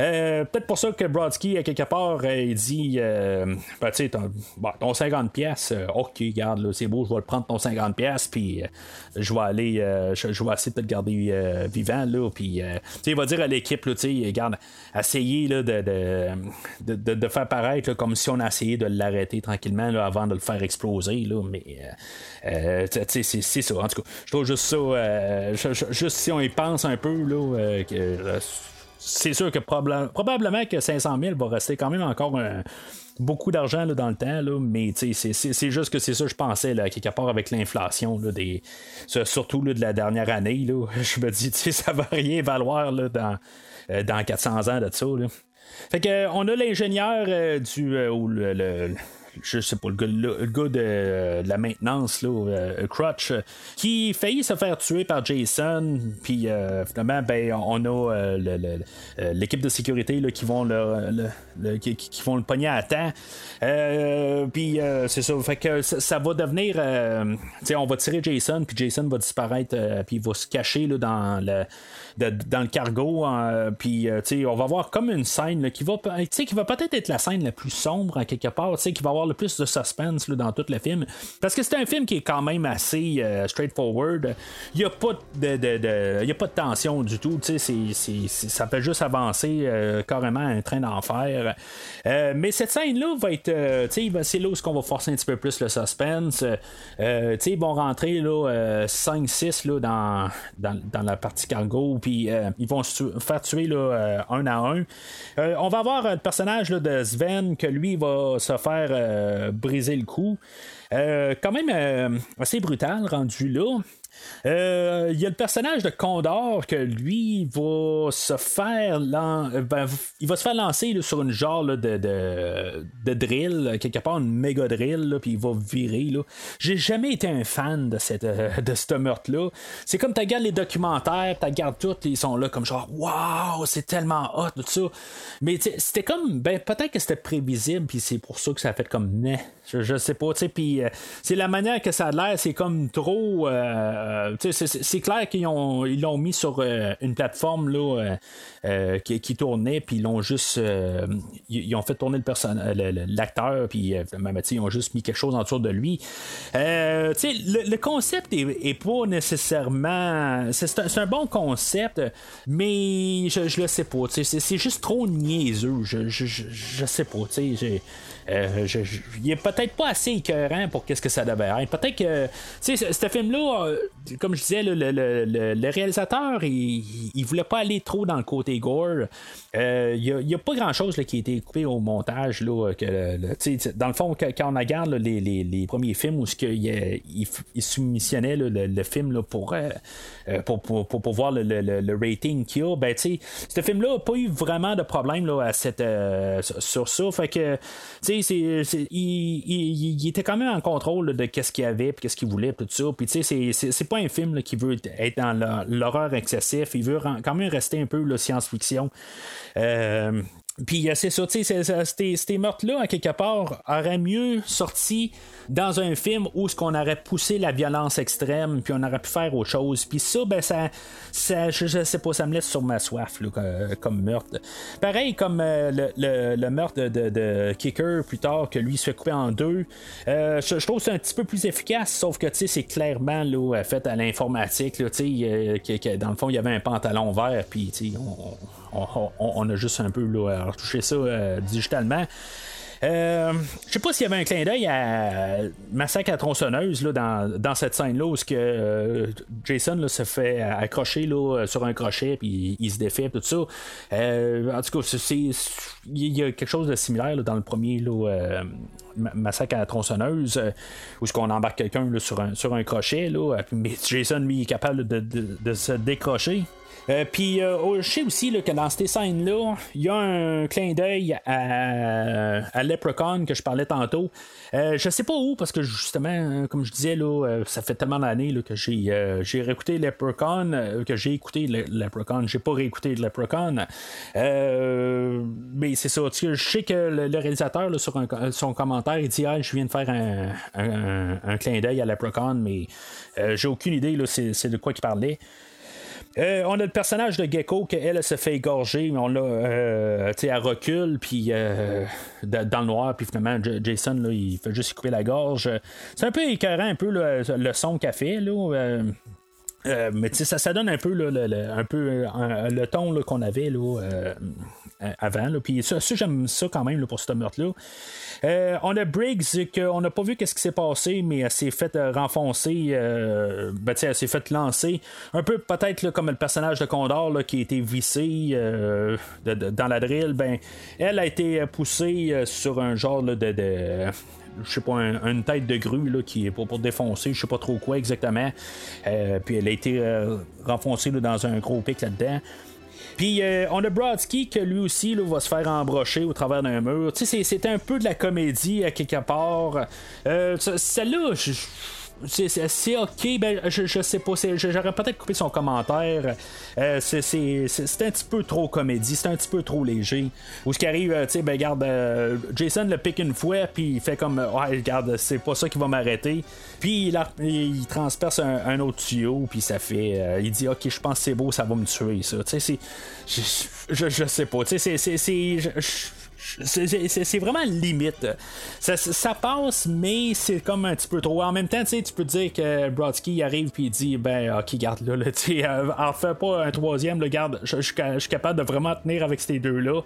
Euh, peut-être pour ça que Brodsky, à quelque part, euh, il dit ben, tu sais, ton, 50 pièces, ok, regarde, c'est beau, je vais le prendre ton 50 pièces, puis je vais aller, vais essayer de te garder vivant, là, puis euh, il va dire à l'équipe, regarde, essayez là, de, de, de, faire paraître comme si on a essayé de l'arrêter tranquillement là, avant de le faire exploser. Là, mais euh, euh c'est, ça. En tout cas, je trouve juste ça. juste si on y pense un peu, là, que, c'est sûr que probablement que 500 000 va rester quand même encore beaucoup d'argent dans le temps, là, mais c'est juste que c'est ça que je pensais, là, quelque part avec l'inflation, des, surtout de la dernière année. Là, je me dis, ça va rien valoir là, dans, euh, dans 400 ans de ça. Là. Fait que, on a l'ingénieur euh, du. Euh, ou le je sais pas, le gars, de, la maintenance, là, euh, Crutch, qui faillit se faire tuer par Jason, puis euh, finalement, ben, on a euh, l'équipe de sécurité là, qui vont le, qui, vont le pogner à temps. puis c'est ça, fait que ça, va devenir, on va tirer Jason, puis Jason va disparaître, puis il va se cacher là, dans dans le cargo. puis, on va voir comme une scène qui va, va peut-être être la scène la plus sombre en quelque part, qui va avoir le plus de suspense dans tout le film. Parce que c'est un film qui est quand même assez euh, straightforward. Il n'y a, pas de, de, a pas de tension du tout. Ça peut juste avancer euh, carrément un train d'enfer. Euh, mais cette scène-là va être. c'est là où on va forcer un petit peu plus le suspense. ils vont rentrer 5-6 dans, dans, dans, la partie cargo. Puis ils vont se faire tuer là, un à un. on va avoir le personnage de Sven que lui va se faire euh, briser le cou. Euh, quand même euh, assez brutal rendu là. Euh, il y a le personnage de Condor que lui va se faire ben, il va se faire lancer sur une genre de, drill, quelque part une méga drill, puis il va virer. J'ai jamais été un fan de cette de ce meurtre-là. C'est comme tu regardes les documentaires, tu regardes tout, ils sont là comme genre Waouh, c'est tellement hot, tout ça. Mais c'était comme ben peut-être que c'était prévisible, puis c'est pour ça que ça a fait comme né. Je, sais pas, tu sais, puis euh, c'est la manière que ça a l'air, c'est comme trop. Euh, c'est clair qu'ils ont, ils l'ont mis sur euh, une plateforme là, qui, qui, tournait, puis ils l'ont juste. ils ont fait tourner l'acteur, puis ils ont juste mis quelque chose autour de lui. Le, le, concept est, pas nécessairement. C'est un, un, bon concept, mais je, je le sais pas. C'est juste trop niaiseux. Je, je, je sais pas. Il est peut-être pas assez écœurant pour qu'est-ce que ça devait être. Peut-être que, tu sais, ce film-là, euh, comme je disais, le, réalisateur, il, il, voulait pas aller trop dans le côté gore. Il n'y a, pas grand-chose qui a été coupé au montage. Là, que, dans le fond, quand on regarde les, premiers films où il, il, soumissionnait le, film là, pour, pour, pour, pour, voir le, rating qu'il y a, ben, ce film-là n'a pas eu vraiment de problème là, à cette, sur ça. Fait que, il, était quand même en contrôle de qu'est-ce qu'il avait, puis qu'est-ce qu'il voulait, tout ça. Puis, tu sais, c'est pas un film qui veut être dans l'horreur excessif. Il veut quand même rester un peu science-fiction. Euh, puis c'est ça, tu sais, ces meurtres-là, à quelque part, auraient mieux sorti dans un film où ce qu'on aurait poussé la violence extrême, puis on aurait pu faire autre chose. Puis ça, ben ça, ça je, sais pas, ça me laisse sur ma soif comme, meurtre. Pareil comme euh, le, meurtre de, Kicker plus tard, que lui se fait couper en deux. Euh, je, trouve que c'est un petit peu plus efficace, sauf que tu sais, c'est clairement là, fait à l'informatique. Tu sais, euh, dans le fond, il y avait un pantalon vert, puis tu sais, on, a juste un peu là, retouché ça digitalement. Euh, je sais pas s'il y avait un clin d'œil à Massacre à tronçonneuse là, dans, dans cette scène-là où que, euh, Jason se fait accrocher là, sur un crochet puis il, se défait tout ça. Euh, en tout cas, il y a quelque chose de similaire dans le premier Massacre à la tronçonneuse où ce qu'on embarque quelqu'un sur un, un crochet. Mais Jason lui est capable de se décrocher. Euh, puis euh, je sais aussi que dans ces scènes-là, il y a un clin d'œil à, à Leprechaun que je parlais tantôt. Euh, je sais pas où, parce que justement, comme je disais, là, ça fait tellement d'années que j'ai, j'ai réécouté Leprechaun, que j'ai écouté le, Leprechaun. J'ai pas réécouté Leprechaun. mais c'est ça. Je sais que le, réalisateur, sur son commentaire, il dit ah, Je viens de faire un, un, clin d'œil à Leprechaun, mais j'ai aucune idée c'est, de quoi il parlait. Euh, on a le personnage de Gecko qu'elle se fait égorger, mais on l'a euh, à recul, puis euh, dans le noir, puis finalement Jason là, il fait juste couper la gorge. C'est un peu écœurant un peu le son qu'elle fait là. mais ça, ça donne un peu, le, un peu le ton qu'on avait là, avant. Puis ça, j'aime ça quand même pour ce meurtre-là. Euh, on a Briggs, qu'on n'a pas vu qu'est-ce qui s'est passé, mais elle s'est fait euh, renfoncer, euh, ben, elle s'est fait lancer. Un peu peut-être comme le personnage de Condor qui a été vissé dans la drill. Ben, elle a été poussée sur un genre de, je sais pas, une tête de grue là, qui est pour, pour défoncer, je sais pas trop quoi exactement. puis elle a été renfoncée dans un gros pic là-dedans. Puis euh, on a Brodsky que lui aussi va se faire embrocher au travers d'un mur. Tu sais, c'est un peu de la comédie à quelque part. Euh, celle-là, c'est ok, ben, je, je sais pas, j'aurais peut-être coupé son commentaire. Euh, c'est un petit peu trop comédie, c'est un petit peu trop léger. Ou ce qui arrive, tu sais, ben, regarde, Jason le pique une fois, puis il fait comme, ouais, regarde, c'est pas ça qui va m'arrêter. Puis il, transperce un, autre tuyau, puis ça fait, il dit, ok, je pense que c'est beau, ça va me tuer, ça. Tu sais, je, je, je, sais pas, tu sais, c'est c'est vraiment limite. Ça, passe, mais c'est comme un petit peu trop. En même temps, tu peux dire que Brodsky arrive puis il dit Ben, ok, garde là, tu euh, en fais pas un troisième, le garde, je suis capable de vraiment tenir avec ces deux-là.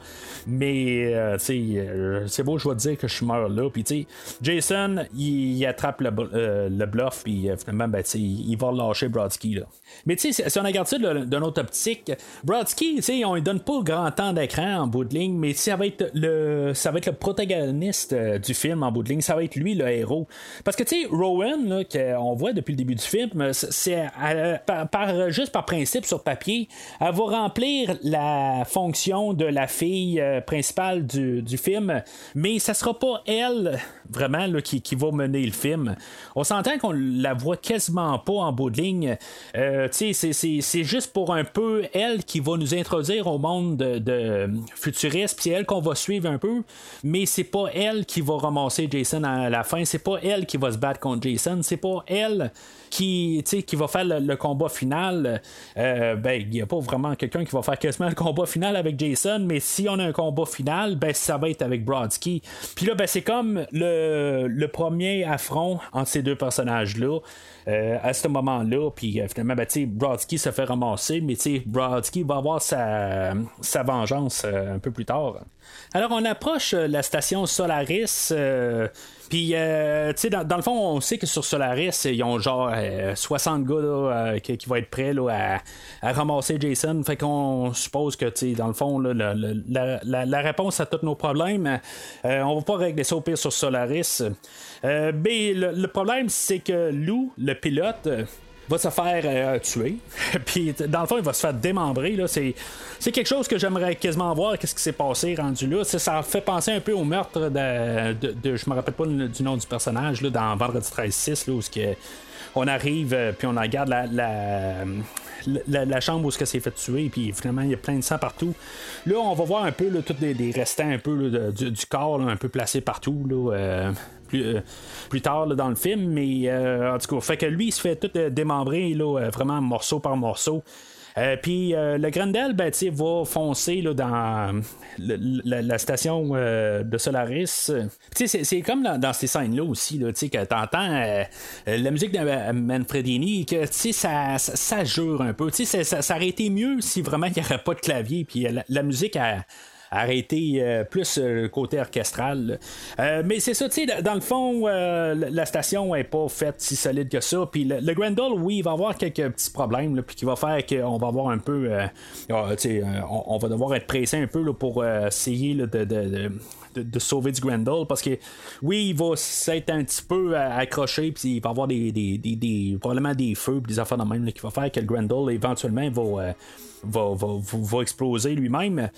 Mais, euh, euh, c'est beau, je vais te dire que je meurs là. Puis, tu Jason, il, attrape le, bluff, puis finalement, ben, tu il va lâcher Brodsky, là. Mais, tu sais, si on regarde ça d'une autre optique, Brodsky, tu sais, on lui donne pas grand temps d'écran en bout de ligne, mais ça va être le ça va être le protagoniste euh, du film en bout de ligne, ça va être lui le héros. Parce que tu sais, Rowan, qu'on voit depuis le début du film, c'est par, juste par principe sur papier, elle va remplir la fonction de la fille euh, principale du, film, mais ça sera pas elle vraiment qui, va mener le film. On s'entend qu'on la voit quasiment pas en bout de ligne. Euh, c'est juste pour un peu elle qui va nous introduire au monde de, de futuriste, puis elle qu'on va suivre un peu, mais c'est pas elle qui va ramasser Jason à la fin, c'est pas elle qui va se battre contre Jason, c'est pas elle qui, qui va faire le, combat final. Euh, ben, il n'y a pas vraiment quelqu'un qui va faire quasiment le combat final avec Jason, mais si on a un combat final, ben, ça va être avec Brodsky. Puis là, ben, c'est comme le, le premier affront entre ces deux personnages-là. Euh, à ce moment-là. Puis euh, finalement, ben, Brodsky se fait ramasser, mais Brodsky va avoir sa, sa vengeance un peu plus tard. Alors, Alors, on approche la station Solaris. Puis, euh, tu sais, dans, le fond, on sait que sur Solaris, ils ont genre 60 gars qui, vont être prêts à, ramasser Jason. Fait qu'on suppose que, tu sais, dans le fond, la, réponse à tous nos problèmes, on va pas régler ça au pire sur Solaris. mais le problème, c'est que Lou, le pilote, va se faire euh, tuer. Puis dans le fond, il va se faire démembrer. Là. C'est, c'est quelque chose que j'aimerais quasiment voir. Qu'est-ce qui s'est passé rendu là. Ça, fait penser un peu au meurtre de. de, je me rappelle pas du nom du personnage là, dans Vendredi 13-6, où que on arrive, euh, puis on regarde la, la, la, chambre où ce que s'est fait tuer, puis finalement il y a plein de sang partout. Là, on va voir un peu tous des, restants un peu du, corps, un peu placés partout. Là, euh, plus, euh, plus tard dans le film. Mais euh, en tout cas, fait que lui, il se fait tout euh, démembrer, là, vraiment morceau par morceau. puis le Grendel, ben, va foncer là, dans la, station de Solaris. C'est comme dans, ces scènes-là aussi, là, que t'entends la musique de Manfredini, que ça, ça, ça, jure un peu. Ça, ça, aurait été mieux si vraiment il n'y aurait pas de clavier, puis la, la, musique... A, arrêter euh, plus euh, le côté orchestral. Euh, mais c'est ça, tu sais, dans le fond, la station est pas faite si solide que ça. Puis le, Grendel, oui, il va avoir quelques petits problèmes, puis qui va faire qu'on va avoir un peu. Ah, on, va devoir être pressé un peu pour essayer de, de, sauver du Grendel parce que oui, il va s'être un petit peu accroché, puis il va avoir des, des, probablement des feux, des affaires de même qui va faire que le Grendel éventuellement va va, va, exploser lui-même.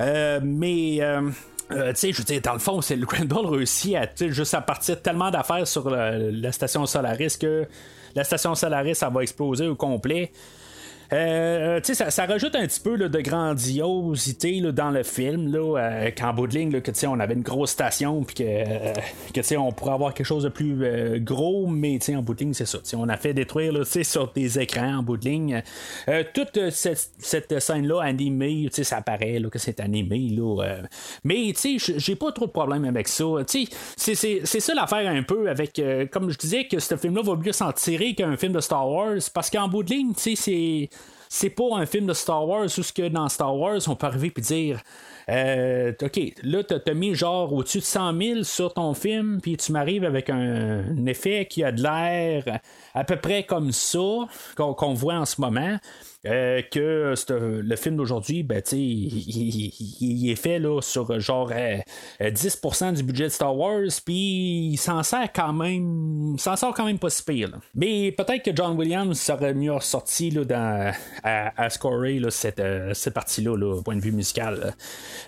Euh, mais. Euh, euh, tu sais, je veux dire, dans le fond, c'est le Grendel réussit à juste à partir tellement d'affaires sur la station Solaris que la station Solaris, ça va exploser au complet. Euh, euh ça, ça rajoute un petit peu là, de grandiosité là, dans le film, là, euh, qu'en bout de ligne, là, que on avait une grosse station, puis que, euh, que on pourrait avoir quelque chose de plus euh, gros, mais en bout de ligne, c'est ça. On a fait détruire sur des écrans en bout de ligne. toute cette, cette scène-là animée, ça apparaît là, que c'est animé. Là, mais j'ai pas trop de problème avec ça. C'est, c'est, c'est ça l'affaire un peu avec, comme je disais, que ce film-là va mieux s'en tirer qu'un film de Star Wars, parce qu'en bout de ligne, c'est c'est pas un film de Star Wars où ce que dans Star Wars, on peut arriver et dire euh, OK, là, tu as mis genre au-dessus de 100 000 sur ton film, puis tu m'arrives avec un, effet qui a de l'air à peu près comme ça qu'on voit en ce moment. Euh, que le film d'aujourd'hui, ben, il, est fait là, sur genre 10% euh, du budget de Star Wars, puis il s'en sert quand même, s'en sort quand même pas si pire. Mais peut-être que John Williams serait mieux ressorti là, dans, à, scorer là, cette, euh, cette partie-là, au point de vue musical.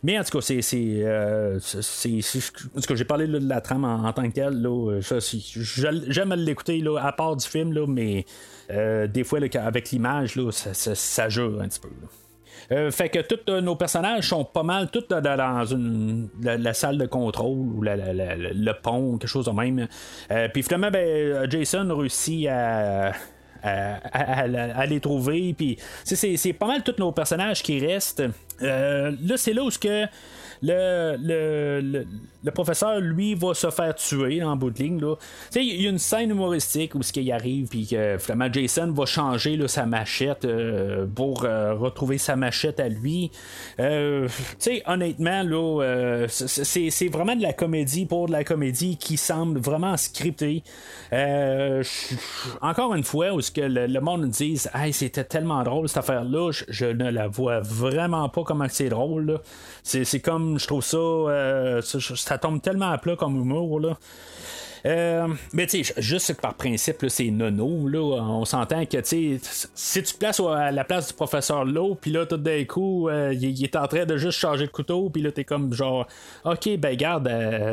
Mais en tout cas, c'est. c'est, en j'ai parlé de la trame en, tant que telle. Là, j'aime l'écouter à part du film, là, mais euh, des fois, avec l'image, ça, ça, jure un petit peu. Euh, fait que tous euh, nos personnages sont pas mal tous dans, la, salle de contrôle ou le pont, quelque chose de même. puis finalement, ben, Jason réussit à, à, les trouver. Puis c'est, pas mal tous nos personnages qui restent. Là, c'est là où ce que le, le, le, professeur, lui, va se faire tuer en bout de ligne. Il y a une scène humoristique où ce arrive, puis que finalement Jason va changer sa machette euh, pour euh, retrouver sa machette à lui. Euh, honnêtement, là, c'est vraiment de la comédie pour de la comédie qui semble vraiment scriptée. encore une fois, où ce que le, monde nous dise hey, c'était tellement drôle cette affaire-là, je, ne la vois vraiment pas comment c'est drôle. C'est comme je trouve ça, euh, ça, tombe tellement à plat comme humour. Là. Euh, mais tu sais, juste par principe, c'est nono. Là, on s'entend que si tu places à la place du professeur Lowe, puis là, tout d'un coup, euh, il, est en train de juste changer de couteau, puis là, t'es comme genre, ok, ben garde,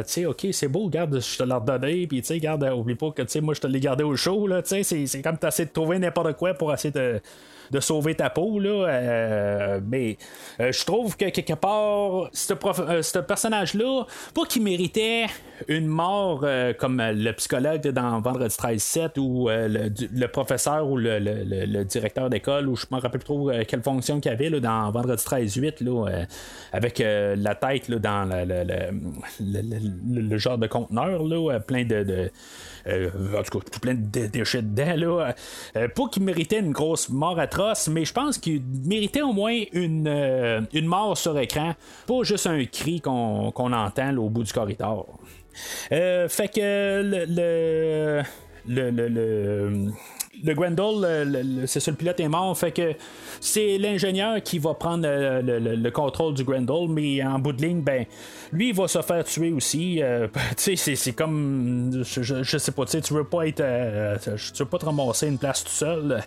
tu sais, ok, c'est beau, garde, je te l'ai redonné, puis tu sais, garde, oublie pas que tu sais, moi, je te l'ai gardé au chaud, là, tu sais, c'est comme t'essaies de trouver n'importe quoi pour essayer de de sauver ta peau. Là, euh, mais euh, je trouve que quelque part, ce, euh, personnage-là, pas qu'il méritait une mort comme comme le psychologue dans Vendredi 13-7 ou le, professeur ou le, directeur d'école, ou je me rappelle plus trop quelle fonction qu'il avait là, dans Vendredi 13-8, avec la tête dans le, genre de conteneur, là, plein de euh, en tout cas, plein de déchets dedans. Là. Euh, pas qu'il méritait une grosse mort atroce, mais je pense qu'il méritait au moins une, euh, une mort sur écran, pas juste un cri qu'on, entend au bout du corridor. Fait que le, le, le, le le Grendel, c'est ça, le pilote est mort, fait que c'est l'ingénieur qui va prendre le, contrôle du Grendel, mais en bout de ligne, ben, lui, il va se faire tuer aussi. Euh, tu sais, c'est comme, je, sais pas, tu veux pas être, euh, tu veux pas te ramasser une place tout seul.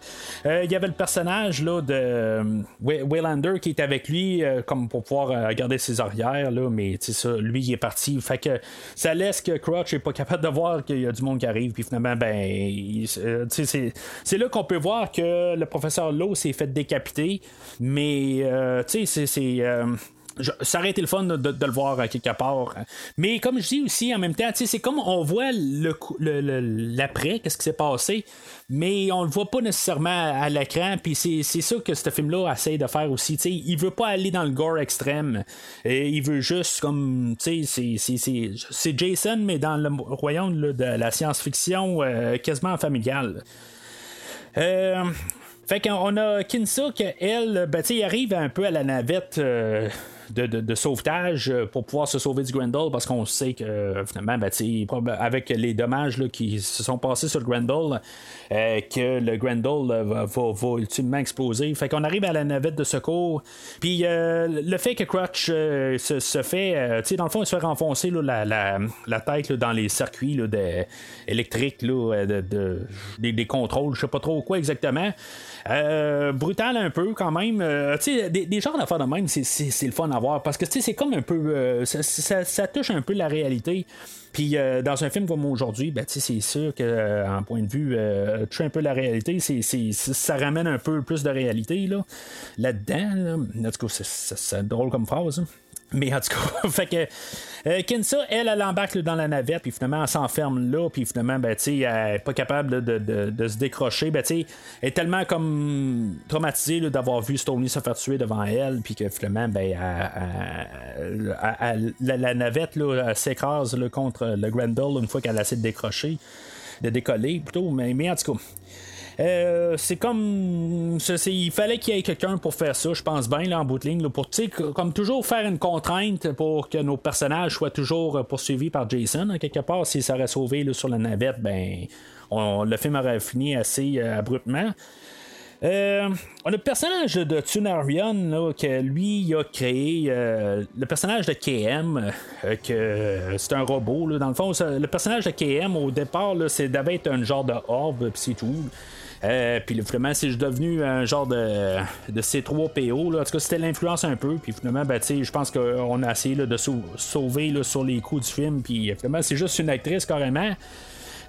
Euh, il y avait le personnage là de Waylander qui est avec lui, comme pour pouvoir garder ses arrières, là, mais tu ça, lui, il est parti, fait que ça laisse que Crutch est pas capable de voir qu'il y a du monde qui arrive, puis finalement, ben, c'est c'est là qu'on peut voir que le professeur Lowe s'est fait décapiter, mais euh, tu sais, c'est. Euh, ça aurait été le fun de, le voir quelque part. Mais comme je dis aussi, en même temps, c'est comme on voit l'après, qu'est-ce qui s'est passé, mais on le voit pas nécessairement à l'écran. Puis c'est ça que ce film-là essaie de faire aussi. T'sais, il veut pas aller dans le gore extrême. Et il veut juste comme. C'est Jason, mais dans le royaume de la science-fiction euh, quasiment familiale. Euh, fait qu'on a Kinsa qu'elle, ben, il arrive un peu à la navette. Euh, de, sauvetage euh, pour pouvoir se sauver du Grendel parce qu'on sait que euh, finalement, ben, avec les dommages là, qui se sont passés sur le Grendel, euh, que le Grendel va, va, ultimement exploser. Fait qu'on arrive à la navette de secours. Puis le fait que Crutch se, fait, dans le fond, il se fait renfoncer la, la, tête dans les circuits électriques, de, des, contrôles, je sais pas trop quoi exactement. brutal un peu quand même. des, des genres d'affaires de même, c'est le fun à parce que c'est comme un peu. Euh, ça, touche un peu la réalité. Puis euh, dans un film comme aujourd'hui, ben, c'est sûr que euh, en point de vue, touche un peu la réalité. c'est ça ramène un peu plus de réalité là, là-dedans. Là. En tout cas, c'est drôle comme phrase. Hein. Mais en tout cas, fait que euh, Kensa, elle, elle embarque dans la navette, puis finalement, elle s'enferme là, puis finalement, ben, elle n'est pas capable de, se décrocher. Ben, elle est tellement comme traumatisée d'avoir vu Stoney se faire tuer devant elle, puis que finalement, ben, la, navette s'écrase contre le Grendel une fois qu'elle a essayé de décrocher, de décoller plutôt. Mais, mais en tout cas, euh, c'est comme. il fallait qu'il y ait quelqu'un pour faire ça, je pense bien, là, en bout de ligne. pour, comme toujours, faire une contrainte pour que nos personnages soient toujours poursuivis par Jason. quelque part, s'il s'aurait sauvé sur la navette, ben, le film aurait fini assez euh, abruptement. Euh, on a le personnage de Tunarion que lui il a créé le personnage de KM que c'est un robot dans le fond le personnage de KM au départ c'est devait être un genre de orbe c'est tout euh, puis finalement, c'est devenu un genre de, de C3PO. Là. En tout cas, c'était l'influence un peu. Puis finalement, ben, je pense qu'on a essayé de sauver sur les coups du film. Puis finalement, c'est juste une actrice carrément.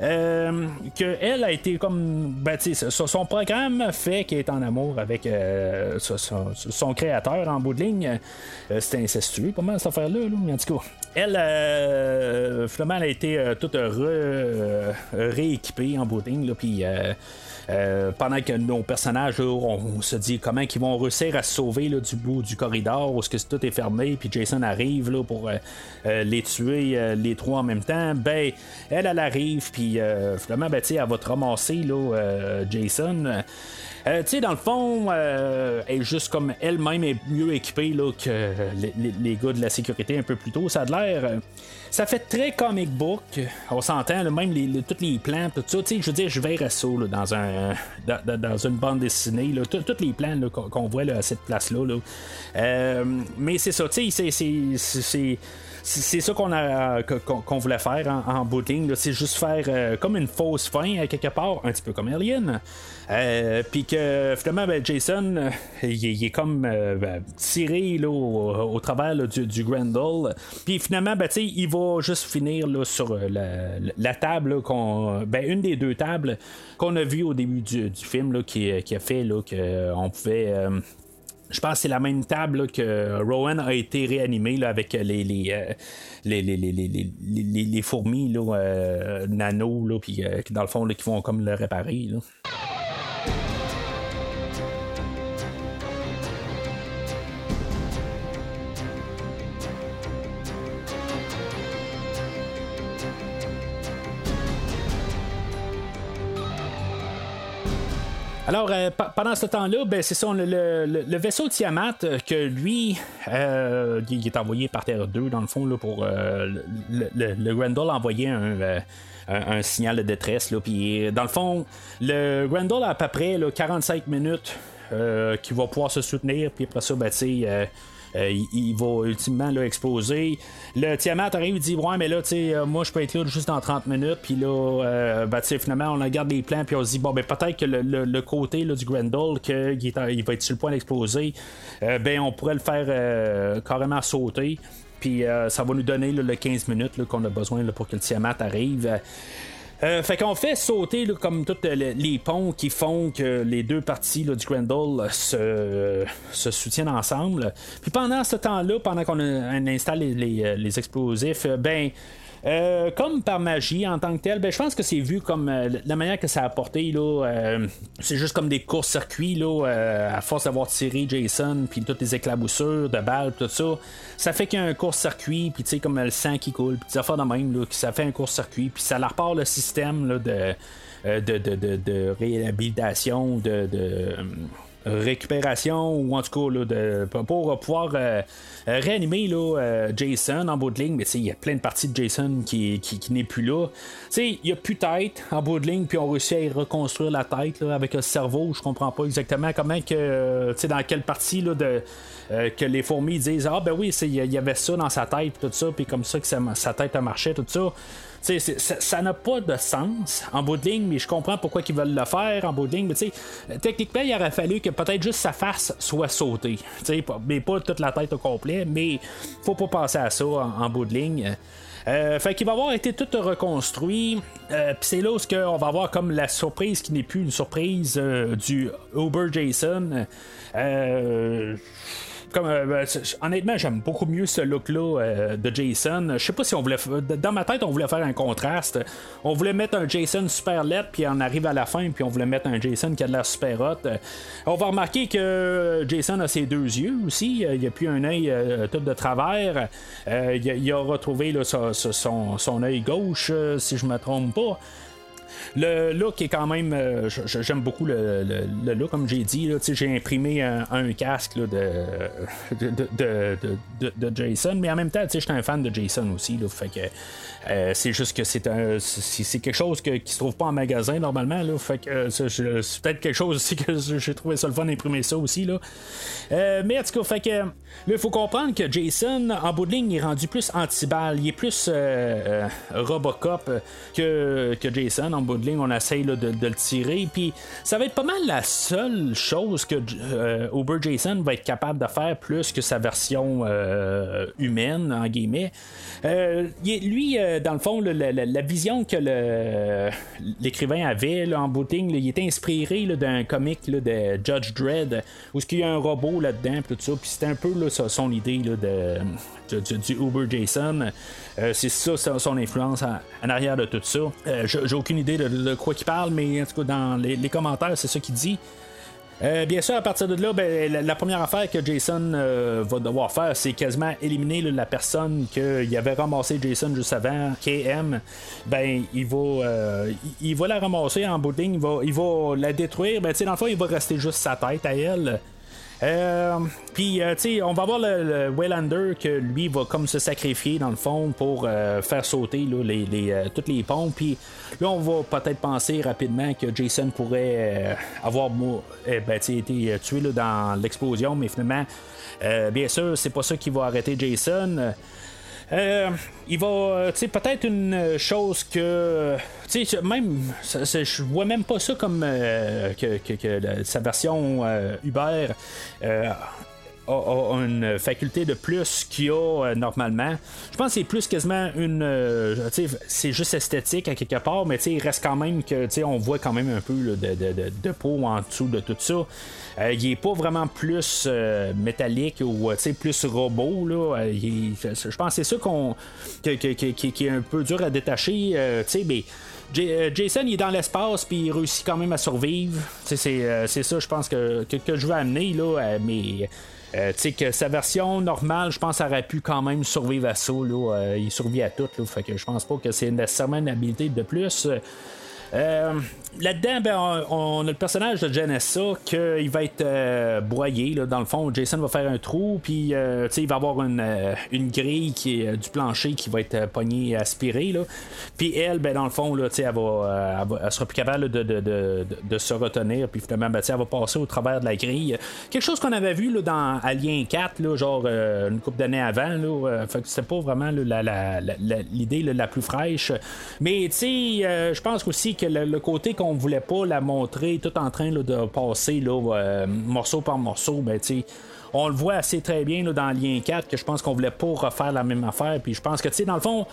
Euh, que elle a été comme ben, son programme fait qu'elle est en amour avec euh, son, créateur en bout de ligne euh, c'était incestueux pas mal cette affaire là, là en tout cas elle finalement elle a été toute rééquipée en bout de ligne puis euh, pendant que nos personnages, on, se dit comment ils vont réussir à se sauver du bout du corridor où ce que tout est fermé, puis Jason arrive là, pour euh, euh, les tuer les trois en même temps. Ben, elle, arrive, puis finalement, ben, elle va te ramasser là, Jason. Tu sais, dans le fond, elle est juste comme elle-même est mieux équipée là, que les, gars de la sécurité un peu plus tôt. Ça a l'air. Euh, ça fait très comic book. On s'entend, même les, tous les plans, tout ça. Tu sais, je veux dire, je verrais ça là, dans, un, dans, une bande dessinée. Tous les plans qu'on voit à cette place-là. Là. mais c'est ça, tu sais, c'est c'est ça qu'on voulait faire en, bout c'est juste faire comme une fausse fin quelque part, un petit peu comme Alien. Euh, puis que finalement, ben, Jason, euh, il, est comme euh, ben, tiré au, travers du, du, Grendel. Puis finalement, ben, il va juste finir sur la, table, qu'on, ben, une des deux tables qu'on a vues au début du, film qui, qui, a fait qu'on pouvait je pense que c'est la même table que Rowan a été réanimé avec les les, les, les, fourmis là, nano, puis dans le fond, qui vont comme le réparer. Alors, euh, pendant ce temps-là, ben, c'est ça, le, vaisseau Tiamat, euh, que lui, euh, il est envoyé par Terre 2, dans le fond, là, pour. le, le, Grendel a envoyé un, signal de détresse. Puis, dans le fond, le Grendel a à peu près 45 minutes qui va pouvoir se soutenir, puis après ça, ben, euh, il, va ultimement là, exploser. Le Tiamat arrive, il dit Ouais, mais là, tu sais, euh, moi, je peux être là juste dans 30 minutes. Puis là, euh, ben, finalement, on regarde les plans, puis on se dit Bon, ben, peut-être que le, côté là, du Grendel, qu'il il va être sur le point d'exploser, ben, on pourrait le faire carrément sauter. Puis ça va nous donner le 15 minutes qu'on a besoin pour que le Tiamat arrive. Euh, fait qu'on fait sauter comme tous les ponts qui font que les deux parties du Grendel se, se, soutiennent ensemble. Puis pendant ce temps-là, pendant qu'on installe les, les explosifs, ben euh, comme par magie en tant que tel, ben, je pense que c'est vu comme euh, la manière que ça a apporté. Euh, c'est juste comme des courts-circuits là, à force d'avoir tiré Jason, puis toutes les éclaboussures de balles, tout ça. Ça fait qu'il y a un court-circuit, puis tu sais, comme le sang qui coule, puis des affaires de même, là, ça fait un court-circuit, puis ça leur part le système de, de, de, de, réhabilitation, de, de récupération ou en tout cas là, de, pour pouvoir euh, réanimer là, euh, Jason en bout de ligne, mais il y a plein de parties de Jason qui, qui, n'est plus là. Il n'y a plus de tête en bout de ligne, puis on réussit à reconstruire la tête avec le cerveau. Je comprends pas exactement comment que dans quelle partie là, de, euh, que les fourmis disent Ah ben oui, il y avait ça dans sa tête, tout ça, puis comme ça que sa tête a marché, tout ça ça n'a pas de sens en bout de ligne, mais je comprends pourquoi ils veulent le faire en bout de ligne. Mais techniquement, il aurait fallu que peut-être juste sa face soit sautée. Mais pas toute la tête au complet, mais faut pas penser à ça en, bout de ligne. Euh, fait qu'il va avoir été tout reconstruit. Euh, Puis c'est là où on va avoir comme la surprise qui n'est plus une surprise euh, du Uber Jason. Euh, comme, euh, ben, honnêtement, j'aime beaucoup mieux ce look-là euh, de Jason. Je sais pas si on voulait. Dans ma tête, on voulait faire un contraste. On voulait mettre un Jason super lettre, puis on arrive à la fin, puis on voulait mettre un Jason qui a de l'air super hot. On va remarquer que Jason a ses deux yeux aussi. Il n'y a plus un œil tout de travers. il, a, retrouvé son, son, œil gauche, si je me trompe pas. Le look est quand même. Euh, j'aime beaucoup le, look, comme j'ai dit. J'ai imprimé un, casque de, de, Jason, mais en même temps, je suis un fan de Jason aussi. fait que euh, c'est juste que c'est c'est quelque chose que, qui se trouve pas en magasin normalement. Là, euh, c'est peut-être quelque chose aussi que j'ai trouvé ça le fun d'imprimer ça aussi. Là. mais en tout cas, fait que il faut comprendre que Jason, en bout de ligne, est rendu plus anti-balle. Il est plus Robocop que, que Jason. En bout on essaye de, le tirer. Puis ça va être pas mal la seule chose que euh, Uber Jason va être capable de faire plus que sa version euh, humaine, en guillemets. Euh, lui, dans le fond, la, vision que l'écrivain avait en ligne, il était inspiré d'un comic de Judge Dredd, où il y a un robot là-dedans, tout ça. Puis c'était un peu son idée de du, Uber Jason. Euh, c'est ça son, influence en, arrière de tout ça. Euh, j'ai aucune idée de, quoi il parle, mais en tout cas, dans les, commentaires, c'est ça qu'il dit. Euh, bien sûr, à partir de là, ben, la, première affaire que Jason va devoir faire, c'est quasiment éliminer la personne qu'il avait ramassé Jason juste avant, KM. Ben, il va, il, va la ramasser en bout il va, il va la détruire. Ben, dans le fond, il va rester juste sa tête à elle. Euh, puis, euh, tu on va voir le, Waylander que lui va comme se sacrifier dans le fond pour euh, faire sauter toutes les pompes. Puis là, on va peut-être penser rapidement que Jason pourrait avoir eh ben, été tué dans l'explosion, mais finalement, bien sûr, c'est pas ça qui va arrêter Jason. Il va, euh, tu sais, peut-être une chose que, tu sais, même, je vois même pas ça comme euh, que, sa version Uber a, une faculté de plus qu'il a euh, normalement. Je pense que c'est plus quasiment une. c'est juste esthétique à quelque part, mais il reste quand même que on voit quand même un peu de, de, de, peau en dessous de tout ça. il est pas vraiment plus métallique ou plus robot. Là. je pense que c'est ça qu'on, qui, est un peu dur à détacher. mais euh, Jason il est dans l'espace puis il réussit quand même à survivre. Euh, c'est ça, je pense que, que, je veux amener là, euh, mais. que sa version normale, je pense, aurait pu quand même survivre à ça. Là. il survit à tout. Là, fait que je pense pas que c'est nécessairement une habilité de plus. Euh, là-dedans, ben, on, a le personnage de Janessa qu'il va être euh, broyé. Dans le fond, Jason va faire un trou, puis euh, il va avoir une, une grille qui du plancher qui va être pognée aspirée. Puis elle, ben, dans le fond, là, elle, va, elle, sera plus capable de, de, de, de, se retenir, puis finalement, ben, elle va passer au travers de la grille. Quelque chose qu'on avait vu là, dans Alien 4, là, genre une couple d'années avant. Là, fait que pas vraiment l'idée la, la, plus fraîche. Mais je pense aussi que le, côté qu'on voulait pas la montrer tout en train de passer là, euh, morceau par morceau, ben, on le voit assez très bien là, dans Lien 4 que je pense qu'on voulait pas refaire la même affaire. Puis je pense que, tu dans le fond,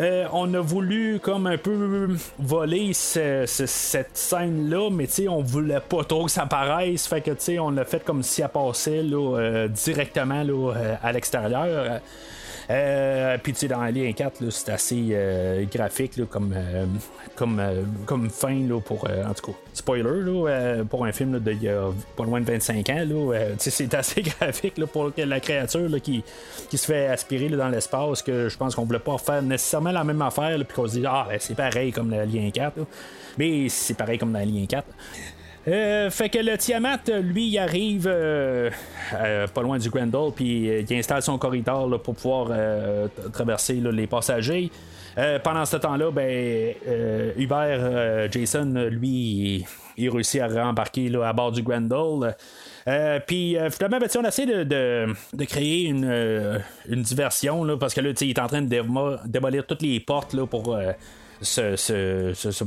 euh, on a voulu comme un peu voler cette scène-là, mais on voulait pas trop que ça paraisse. Fait que on l'a fait comme si elle passait là, euh, directement à l'extérieur. Euh, puis tu sais, dans Alien 4, c'est assez euh, graphique comme, euh, comme, comme fin pour. en tout cas, spoiler pour un film de pas loin de 25 ans. c'est assez graphique pour la créature qui, se fait aspirer dans l'espace. Que je pense qu'on voulait pas faire nécessairement la même affaire. Puis qu'on se dit, ah, ben, c'est pareil comme Alien 4. Mais c'est pareil comme dans Alien 4. Euh, fait que le Tiamat, lui, il arrive euh, euh, pas loin du Grendel, puis il installe son corridor pour pouvoir traverser les passagers. pendant ce temps-là, ben, Hubert, Jason, lui, il, réussit à rembarquer à bord du Grendel. puis finalement, ben, on essaie de, de, créer une, une diversion parce que là, il est en train de démolir toutes les portes là, pour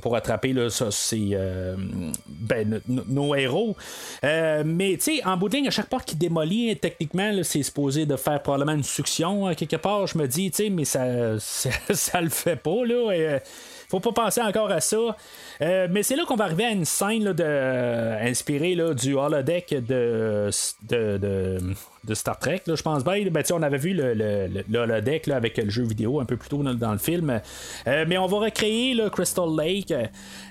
pour attraper là, ça, euh, ben, nos héros. Euh, mais tu sais, en bout de ligne, à chaque part qu'il démolit, techniquement, c'est supposé de faire probablement une succion euh, quelque part. Je me dis, tu sais, mais ça, ça, le fait pas. Là, faut pas penser encore à ça. mais c'est là qu'on va arriver à une scène inspirée là, du holodeck de, de, de Star Trek, je pense bien. Ben, on avait vu le, le, le holodeck avec le jeu vidéo un peu plus tôt dans, le film. Euh, mais on va recréer le Crystal Lake.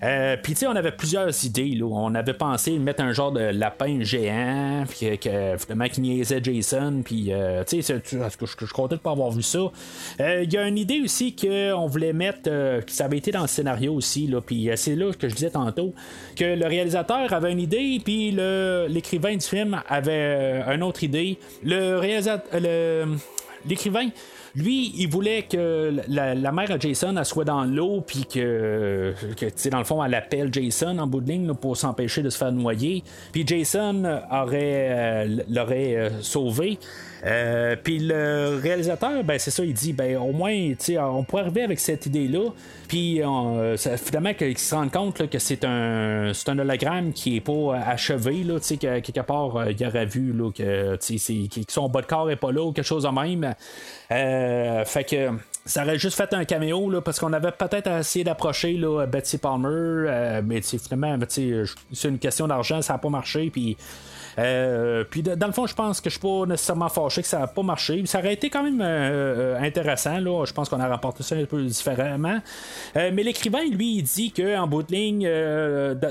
Euh, puis on avait plusieurs idées. Là. On avait pensé mettre un genre de lapin géant, puis que, finalement qui niaisait Jason. Puis euh, je, je comptais de pas avoir vu ça. Il y a une idée aussi qu'on voulait mettre, que ça avait été dans le scénario aussi. Puis c'est là que je disais tantôt que le réalisateur avait une idée, puis l'écrivain du film avait une autre idée. Le réalisateur, l'écrivain, lui, il voulait que la, mère de Jason soit dans l'eau, puis que, que dans le fond, elle appelle Jason en bout de ligne pour s'empêcher de se faire noyer. Puis Jason aurait euh, l'aurait euh, sauvé. Euh, puis le réalisateur, ben c'est ça, il dit, ben au moins, on pourrait arriver avec cette idée-là. Puis finalement, qu'il se rende compte que c'est un, c'est un hologramme qui est pas achevé, là, que quelque part, il aurait vu là, que, son bas de corps est pas là ou quelque chose de même. Euh, fait que ça aurait juste fait un caméo là, parce qu'on avait peut-être essayé d'approcher Betsy Palmer, euh, mais finalement, c'est une question d'argent, ça n'a pas marché. Puis euh, puis dans le fond, je pense que je suis pas nécessairement fâché que ça n'a pas marché. Ça aurait été quand même euh, euh, intéressant. Là. Je pense qu'on a rapporté ça un peu différemment. mais l'écrivain, lui, il dit qu'en bout de ligne,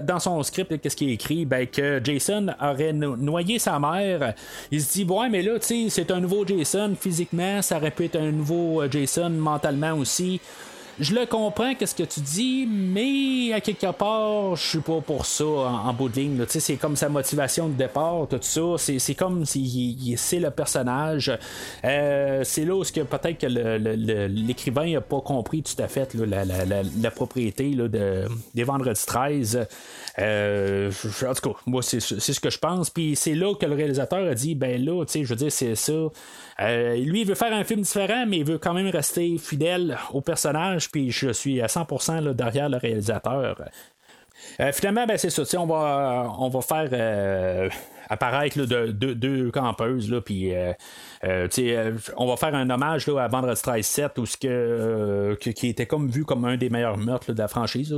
dans son script, qu'est-ce qu'il écrit? Ben, Que Jason aurait noyé sa mère. Il se dit, ouais, mais là, c'est un nouveau Jason physiquement. Ça aurait pu être un nouveau Jason mentalement aussi je le comprends, qu'est-ce que tu dis, mais à quelque part, je suis pas pour ça en, bout de ligne. C'est comme sa motivation de départ, tout ça. C'est comme si c'est le personnage. Euh, c'est là où peut-être que l'écrivain n'a pas compris tout à fait la, propriété de, des Vendredis 13. Euh, en tout cas, moi, c'est ce que je pense. Puis c'est là que le réalisateur a dit ben là, tu sais, je veux dire, c'est ça. Euh, lui, il veut faire un film différent, mais il veut quand même rester fidèle au personnage. Puis je suis à 100% derrière le réalisateur. finalement, ben, c'est ça. On va, on va faire apparaître de, deux campeuses, là, euh, euh, euh, on va faire un hommage là, à Vendredi 13 7 où ce que, qui était comme vu comme un des meilleurs meurtres de la franchise.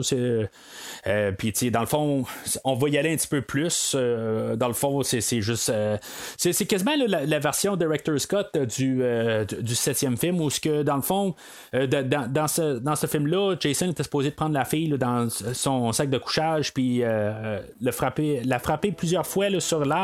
puis dans le fond, on va y aller un petit peu plus. dans le fond, c'est juste. c'est quasiment la, version Director Scott du, du septième film où ce que dans le fond, dans, ce, dans ce film-là, Jason était supposé de prendre la fille dans son sac de couchage puis le frapper, la frapper plusieurs fois sur l'arbre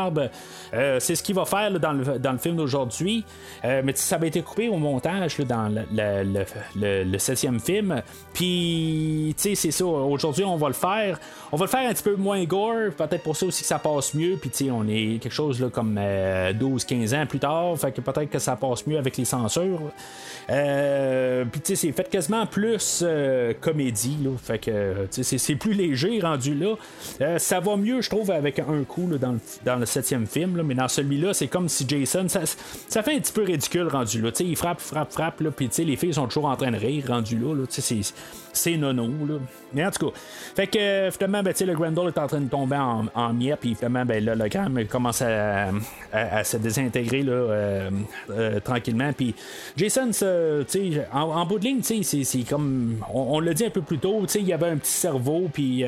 euh, c'est ce qu'il va faire dans, le, film d'aujourd'hui. Euh, mais ça avait été coupé au montage dans le, septième film. Puis, tu sais, c'est ça. Aujourd'hui, on va le faire. On va le faire un petit peu moins gore. Peut-être pour ça aussi que ça passe mieux. Puis, tu sais, on est quelque chose là, comme 12-15 euh, ans plus tard. Fait que peut-être que ça passe mieux avec les censures. puis, tu sais, c'est fait quasiment plus comédie. Là. Fait que, c'est plus léger rendu là. ça va mieux, je trouve, avec un coup dans, le, dans le septième film, mais dans celui-là, c'est comme si Jason, ça, fait un petit peu ridicule rendu là. il frappe, frappe, frappe, puis les filles sont toujours en train de rire rendu là. là c'est nono. Là. Mais en tout cas, fait que finalement, ben, le Grendel est en train de tomber en, en miettes, puis finalement, ben, là, le gramme commence à, à, se désintégrer là, euh, euh, tranquillement. Puis Jason, en, en bout de ligne, c'est comme. On, l'a dit un peu plus tôt, il y avait un petit cerveau, puis.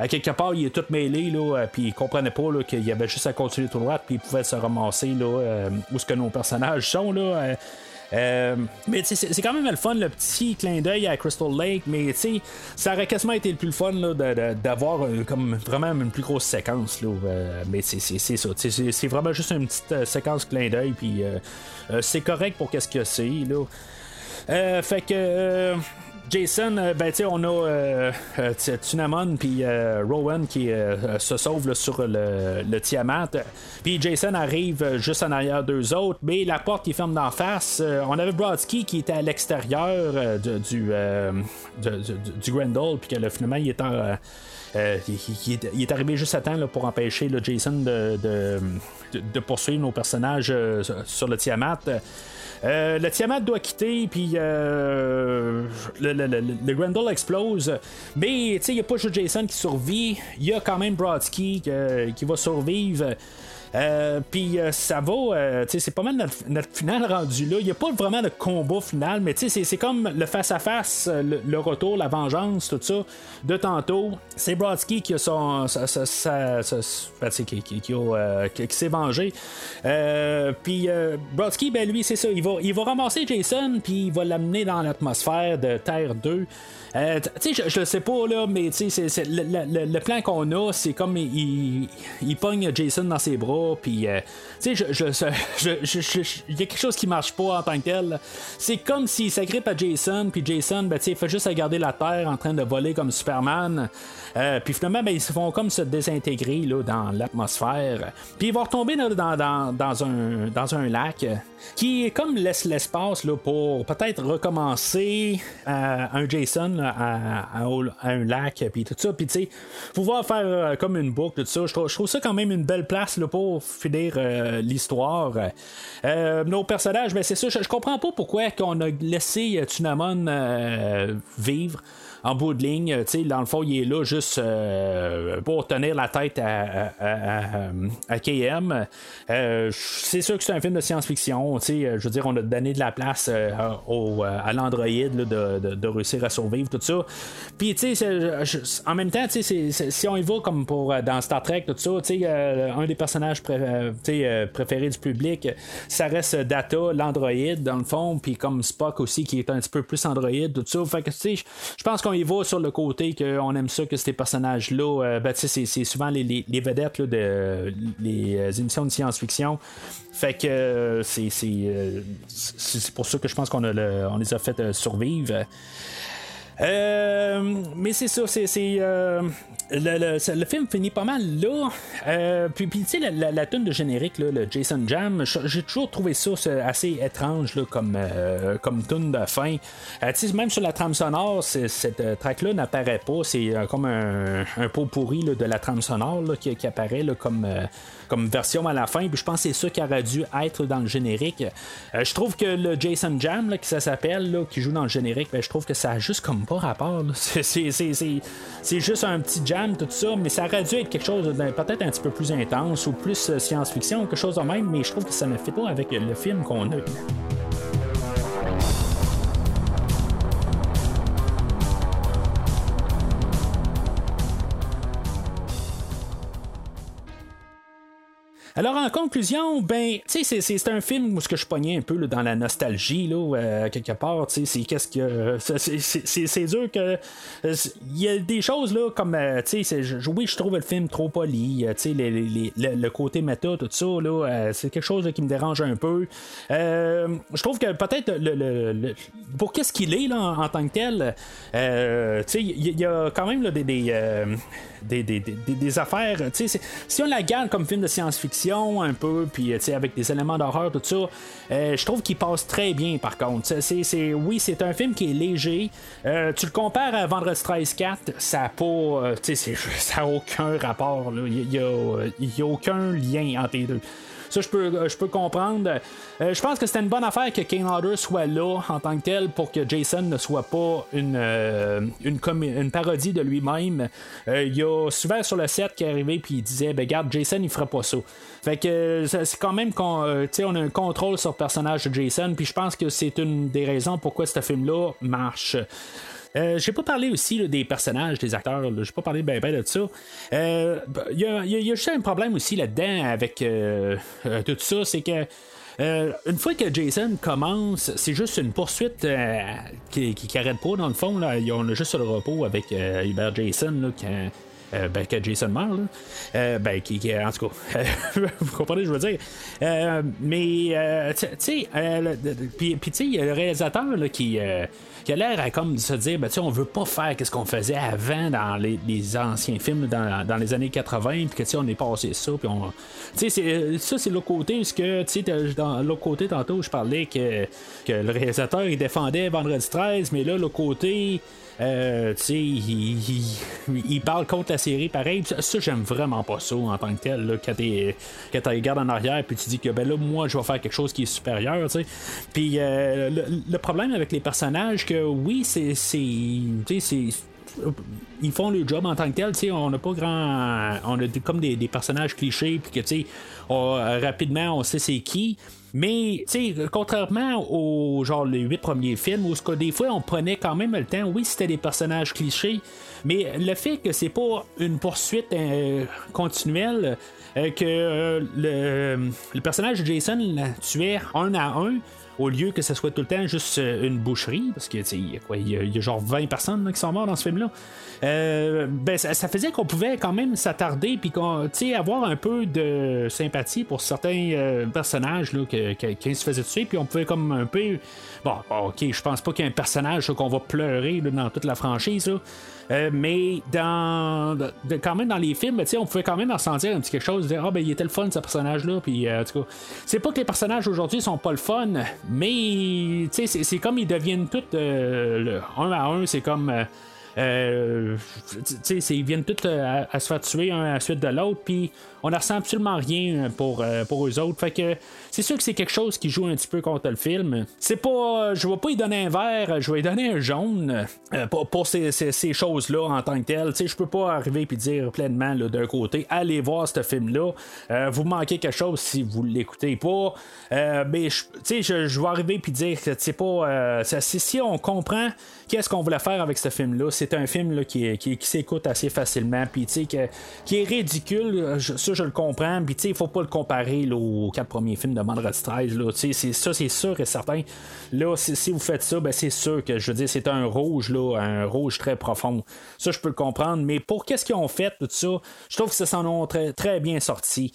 Euh, à quelque part, il est tout mêlé, là, puis il comprenait pas qu'il y avait juste à continuer tout droit, puis il pouvait se ramasser là, où ce que nos personnages sont. Là, euh, mais c'est quand même le fun, le petit clin d'œil à Crystal Lake, mais ça aurait quasiment été le plus fun d'avoir euh, comme vraiment une plus grosse séquence. Là, euh, mais c'est ça, c'est vraiment juste une petite séquence clin d'œil, puis c'est correct pour qu'est-ce que c'est. fait que Jason, euh, ben, on a euh, euh Tunamon puis euh, Rowan qui se sauvent sur le, le, Tiamat. Puis Jason arrive juste en arrière d'eux autres, mais la porte est ferme d'en face. on avait Brodsky qui était à l'extérieur du, du, Grendel, puis que finalement il est il, est, arrivé juste à temps pour empêcher le Jason de, poursuivre nos personnages sur le Tiamat. Euh, le Tiamat doit quitter, puis euh, le, le, Grendel explose. Mais il n'y a pas juste Jason qui survit, il y a quand même Brodsky euh, qui va survivre. Euh, puis euh, ça va, euh, c'est pas mal notre, final rendu là. Il n'y a pas vraiment de combat final, mais c'est comme le face-à-face, le, retour, la vengeance, tout ça, de tantôt. C'est Brodsky qui a son. Ben, qui, qui, qui, s'est vengé. puis Brodsky, ben lui, c'est ça. Il va, il ramasser Jason, puis il va l'amener dans l'atmosphère de Terre 2. Euh, tu sais, je, le sais pas, là, mais tu sais, le, plan qu'on a, c'est comme il, il, pogne Jason dans ses bras, puis, euh, tu sais, il y a quelque chose qui marche pas en tant que tel. C'est comme s'il s'agrippe à Jason, puis Jason, ben, tu sais, il fait juste regarder la Terre en train de voler comme Superman. Euh, puis finalement, ben, ils se font comme se désintégrer là, dans l'atmosphère. Puis ils vont retomber dans, dans, dans, un, dans un lac qui comme laisse l'espace là, pour peut-être recommencer un Jason à, un lac, puis tout ça. Puis tu sais, pouvoir faire euh, comme une boucle, tout ça. Je trouve, ça quand même une belle place là, pour finir euh, l'histoire. Euh, nos personnages, ben, c'est ça. Je, comprends pas pourquoi on a laissé Tunamon vivre en bout de ligne, euh, dans le fond, il est là juste euh, pour tenir la tête à, à, KM. Euh, c'est sûr que c'est un film de science-fiction. Je veux dire, on a donné de la place au, à l'Android de, de, réussir à survivre, tout ça. Puis, en même temps, si on y va comme pour dans Star Trek, tout ça, un des personnages préférés du public, ça reste Data, l'Android, dans le fond, puis comme Spock aussi, qui est un petit peu plus Android, tout ça. Que, je pense qu'on y va sur le côté qu'on aime ça, que ces personnages-là, euh, ben, c'est, souvent les, vedettes là, de les euh, émissions de science-fiction. Fait que euh, c'est, c'est, pour ça que je pense qu'on a on les a fait survivre. mais c'est ça, c'est, le, film finit pas mal là. Euh, puis, tu sais, la, la, tune de générique, là, le Jason Jam, j'ai toujours trouvé ça assez étrange là, comme, euh, comme tune de fin. Euh, tu sais, même sur la trame sonore, cette track-là n'apparaît pas. C'est comme un, pot pourri de la trame sonore qui, qui, apparaît comme comme version à la fin. Puis je pense que c'est ça qui aurait dû être dans le générique. Euh, je trouve que le Jason Jam, qui ça s'appelle, qui joue dans le générique, ben, je trouve que ça a juste comme pas rapport. C'est juste un petit jam, tout ça, mais ça aurait dû être quelque chose peut-être un petit peu plus intense ou plus euh, science-fiction, quelque chose de même, mais je trouve que ça ne fait pas avec le film qu'on a. Alors, en conclusion, ben, tu sais, c'est un film où ce que je pognais un peu dans la nostalgie, là, euh, quelque part, tu sais, c'est qu'est-ce que. c'est dur que. Il y a des choses, là, comme, euh, tu sais, oui, je trouve le film trop poli, euh, tu sais, le côté méta, tout ça, là, c'est quelque chose qui me dérange un peu. je trouve que peut-être, le, pour qu'est-ce qu'il est, là, en, tant que tel, tu sais, il y, a quand même là, des, des, des, des, affaires, tu sais, si on la garde comme film de science-fiction, un peu, puis avec des éléments d'horreur, tout ça. Euh, je trouve qu'il passe très bien par contre. C'est, oui, c'est un film qui est léger. Euh, tu le compares à Vendredi 13 4, ça n'a pas. Euh, ça a aucun rapport. Il n'y a, a, aucun lien entre les deux. Ça, je peux, euh, je peux comprendre. Euh, je pense que c'était une bonne affaire que Kane Hodder soit là en tant que tel pour que Jason ne soit pas une, euh, une, parodie de lui-même. il y a souvent sur le set qui est arrivé puis il disait ben garde Jason il ferait pas ça. Fait que c'est quand même qu'on on a un contrôle sur le personnage de Jason puis je pense que c'est une des raisons pourquoi ce film là marche. Euh, j'ai pas parlé aussi des personnages, des acteurs. J'ai pas parlé bien ben de ça. Il euh, y, a, juste un problème aussi là-dedans avec euh, tout ça, c'est que. une fois que Jason commence, c'est juste une poursuite qui, qui, arrête pas dans le fond. Là. On a juste le repos avec Hubert Jason là, ben, que Jason meurt. ben, qui, en tout cas, vous comprenez ce que je veux dire. mais, tu sais, puis tu sais, il y a le réalisateur là, qui qui a l'air à se dire, ben, on veut pas faire ce qu'on faisait avant dans les, anciens films dans, dans, les années 80, puis que on est passé ça, puis on. Tu sais, ça, c'est l'autre côté, parce que, tu sais, dans l'autre côté, tantôt, je parlais que, que le réalisateur, il défendait Vendredi 13, mais là, l'autre côté. Euh, tu sais, il, parle contre la série pareil. Ça, j'aime vraiment pas ça en tant que tel. Là, quand tu regardes en arrière, puis tu dis que ben là, moi, je vais faire quelque chose qui est supérieur. Tu sais. Puis euh, le, problème avec les personnages, que oui, c'est. Ils font le job en tant que tel, tu sais, on n'a pas grand. On a comme des, personnages clichés, puis que, tu sais, rapidement, on sait c'est qui. Mais, tu sais, contrairement aux genre les huit premiers films, où ce que des fois on prenait quand même le temps, oui, c'était des personnages clichés, mais le fait que c'est pas une poursuite euh, continuelle, euh, que euh, le, le, personnage de Jason tuait un à un, au lieu que ce soit tout le temps juste une boucherie, parce que il y, il y, a genre 20 personnes qui sont mortes dans ce film-là. Euh, ben, ça, faisait qu'on pouvait quand même s'attarder puis avoir un peu de sympathie pour certains euh, personnages là, qui se faisaient tuer, puis on pouvait comme un peu. Bon, ok, je pense pas qu'il y ait un personnage qu'on va pleurer dans toute la franchise. Euh, mais dans quand même dans les films, on pouvait quand même en sentir un petit quelque chose, dire ah ben il était le fun ce personnage-là, puis en tout cas, c'est pas que les personnages aujourd'hui sont pas le fun, mais c'est comme ils deviennent tous le, un à un, c'est comme euh, ils viennent tous euh, à, se faire tuer un à la suite de l'autre, puis on ne ressent absolument rien pour, euh, pour eux autres. Fait que c'est sûr que c'est quelque chose qui joue un petit peu contre le film. C'est pas. Je vais pas y donner un vert, je vais y donner un jaune pour, ces, choses-là en tant que telles. Je peux pas arriver et dire pleinement d'un côté, allez voir ce film-là. vous manquez quelque chose si vous l'écoutez pas. mais je, je, je vais arriver et dire que c'est pas. si on comprend qu'est-ce qu'on voulait faire avec ce film-là? C'est un film là, qui, qui, s'écoute assez facilement, puis qui, qui est ridicule, ça je le comprends, puis il faut pas le comparer aux quatre premiers films de Mandra 13. Là, c'est, ça, c'est sûr et certain. Là, si, vous faites ça, ben, c'est sûr que je veux dire, c'est un rouge, là, un rouge très profond. Ça, je peux le comprendre, mais pour qu'est-ce qu'ils ont fait, tout ça, je trouve que ça s'en ont très, très bien sorti.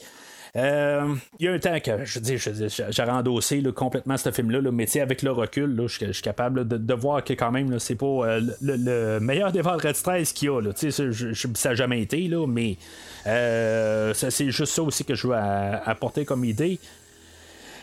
Euh, il y a un temps que je dis, j'aurais endossé complètement ce film-là, mais avec le recul, je suis capable de, voir que quand même, c'est pas euh, le, meilleur des Red 13 qu'il y a. ça n'a jamais été, là, mais euh, c'est juste ça aussi que je veux apporter comme idée.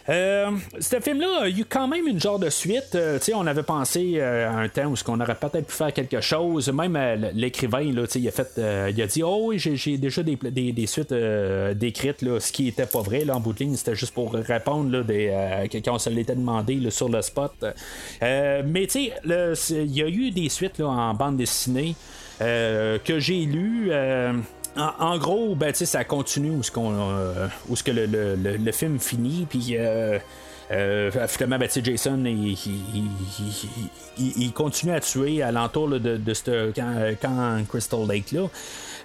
Euh, ce film-là, a eu quand même une genre de suite. Euh, on avait pensé euh, à un temps où on aurait peut-être pu faire quelque chose. Même l'écrivain, il a fait, il a dit Oh oui, j'ai déjà des, des, suites décrites, ce qui était pas vrai là, en bout de ligne, c'était juste pour répondre là, des, quand on se l'était demandé sur le spot. mais tu sais, il y a eu des suites en bande dessinée que j'ai lues en, gros, ben, ça continue où, ce, euh, que le, film finit, puis euh, euh, finalement, ben, Jason, il, il, continue à tuer à l'entour de, ce camp, Crystal Lake là.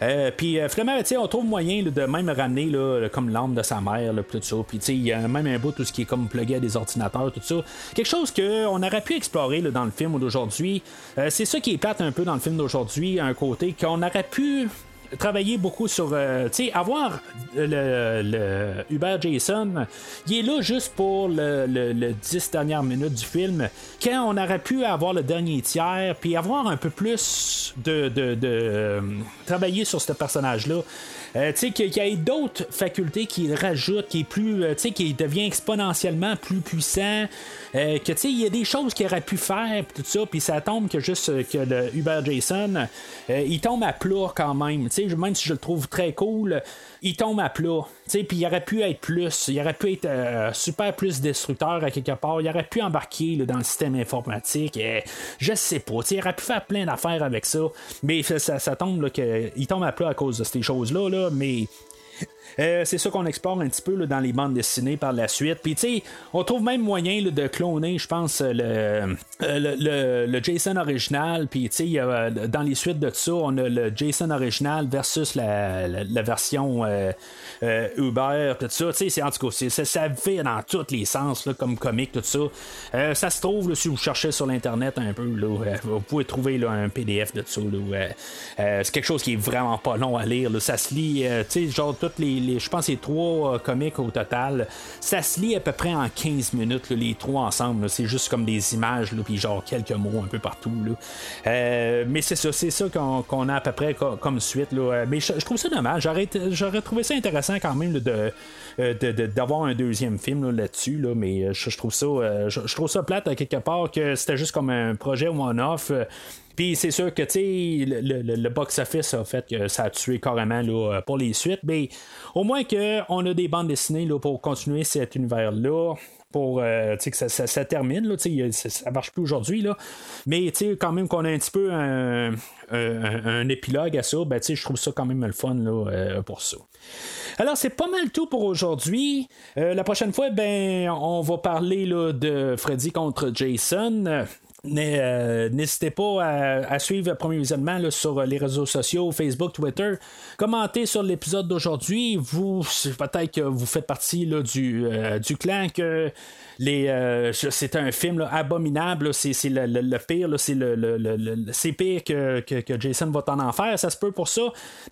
Euh, puis euh, finalement, on trouve moyen de même ramener comme l'âme de sa mère, tout ça. Puis il y a même un bout tout ce qui est comme plugué à des ordinateurs, tout ça. Quelque chose qu'on aurait pu explorer dans le film d'aujourd'hui. c'est ça qui est plate un peu dans le film d'aujourd'hui, un côté qu'on aurait pu travailler beaucoup sur. Euh, tu sais, avoir le, le, Hubert Jason, il est là juste pour le, le, 10 dernières minutes du film. Quand on aurait pu avoir le dernier tiers, puis avoir un peu plus de. de, de euh, travailler sur ce personnage-là. Euh, tu sais, qu'il y ait d'autres facultés qu'il rajoute, qui est plus. tu sais, qui devient exponentiellement plus puissant. Que tu sais, il y a des choses qu'il aurait pu faire, tout ça, puis ça tombe que juste que le Hubert Jason, il tombe à plat quand même. Tu sais, même si je le trouve très cool, il tombe à plat. Puis il aurait pu être plus, il aurait pu être euh, super plus destructeur à quelque part, il aurait pu embarquer dans le système informatique. Je sais pas, il aurait pu faire plein d'affaires avec ça, mais ça, ça, tombe qu'il tombe à plat à cause de ces choses-là, là, mais euh, c'est ça qu'on explore un petit peu dans les bandes dessinées par la suite. Puis, tu sais, on trouve même moyen de cloner, je pense, euh, le, le, Jason original. Puis, tu sais, dans les suites de ça, on a le Jason original versus la, version euh, Uber, tout ça. Tu sais, en tout cas, ça, ça fait dans tous les sens, comme comique, tout ça. ça se trouve, si vous cherchez sur l'Internet un peu, vous pouvez trouver un PDF de ça. c'est quelque chose qui est vraiment pas long à lire. Ça se lit, tu sais, genre, toutes les je pense, les trois euh, comiques au total, ça se lit à peu près en 15 minutes, les trois ensemble. C'est juste comme des images, puis genre quelques mots un peu partout. Euh, mais c'est ça, c'est ça qu'on, a à peu près comme suite. Là. Mais je, trouve ça dommage. J'aurais, trouvé ça intéressant quand même de, euh, d'avoir un deuxième film là, dessus mais je, trouve ça je, trouve ça plate à quelque part que c'était juste comme un projet one-off puis c'est sûr que le, le, le box-office a fait que ça a tué carrément là, pour les suites. Mais au moins qu'on a des bandes dessinées là, pour continuer cet univers-là pour euh, que ça, termine. Là, ça, ça marche plus aujourd'hui. Mais quand même qu'on a un petit peu un, un, épilogue à ça, ben, je trouve ça quand même le fun là, euh, pour ça. Alors, c'est pas mal tout pour aujourd'hui. Euh, la prochaine fois, ben, on va parler là, de Freddy contre Jason. Euh, n'hésitez pas à, suivre le premier visionnement sur les réseaux sociaux, Facebook, Twitter. Commentez sur l'épisode d'aujourd'hui. Vous, peut-être que vous faites partie du, euh, du clan que euh, c'est un film abominable. C'est, le, pire. c'est, le, pire que, Jason va en enfer. Ça se peut pour ça.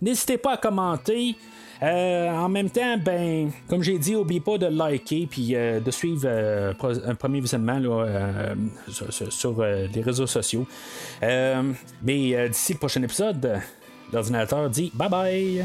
N'hésitez pas à commenter. Euh, en même temps, ben, comme j'ai dit, n'oubliez pas de liker puis euh, de suivre un premier visionnement sur, les réseaux sociaux. mais d'ici le prochain épisode, l'ordinateur dit bye bye.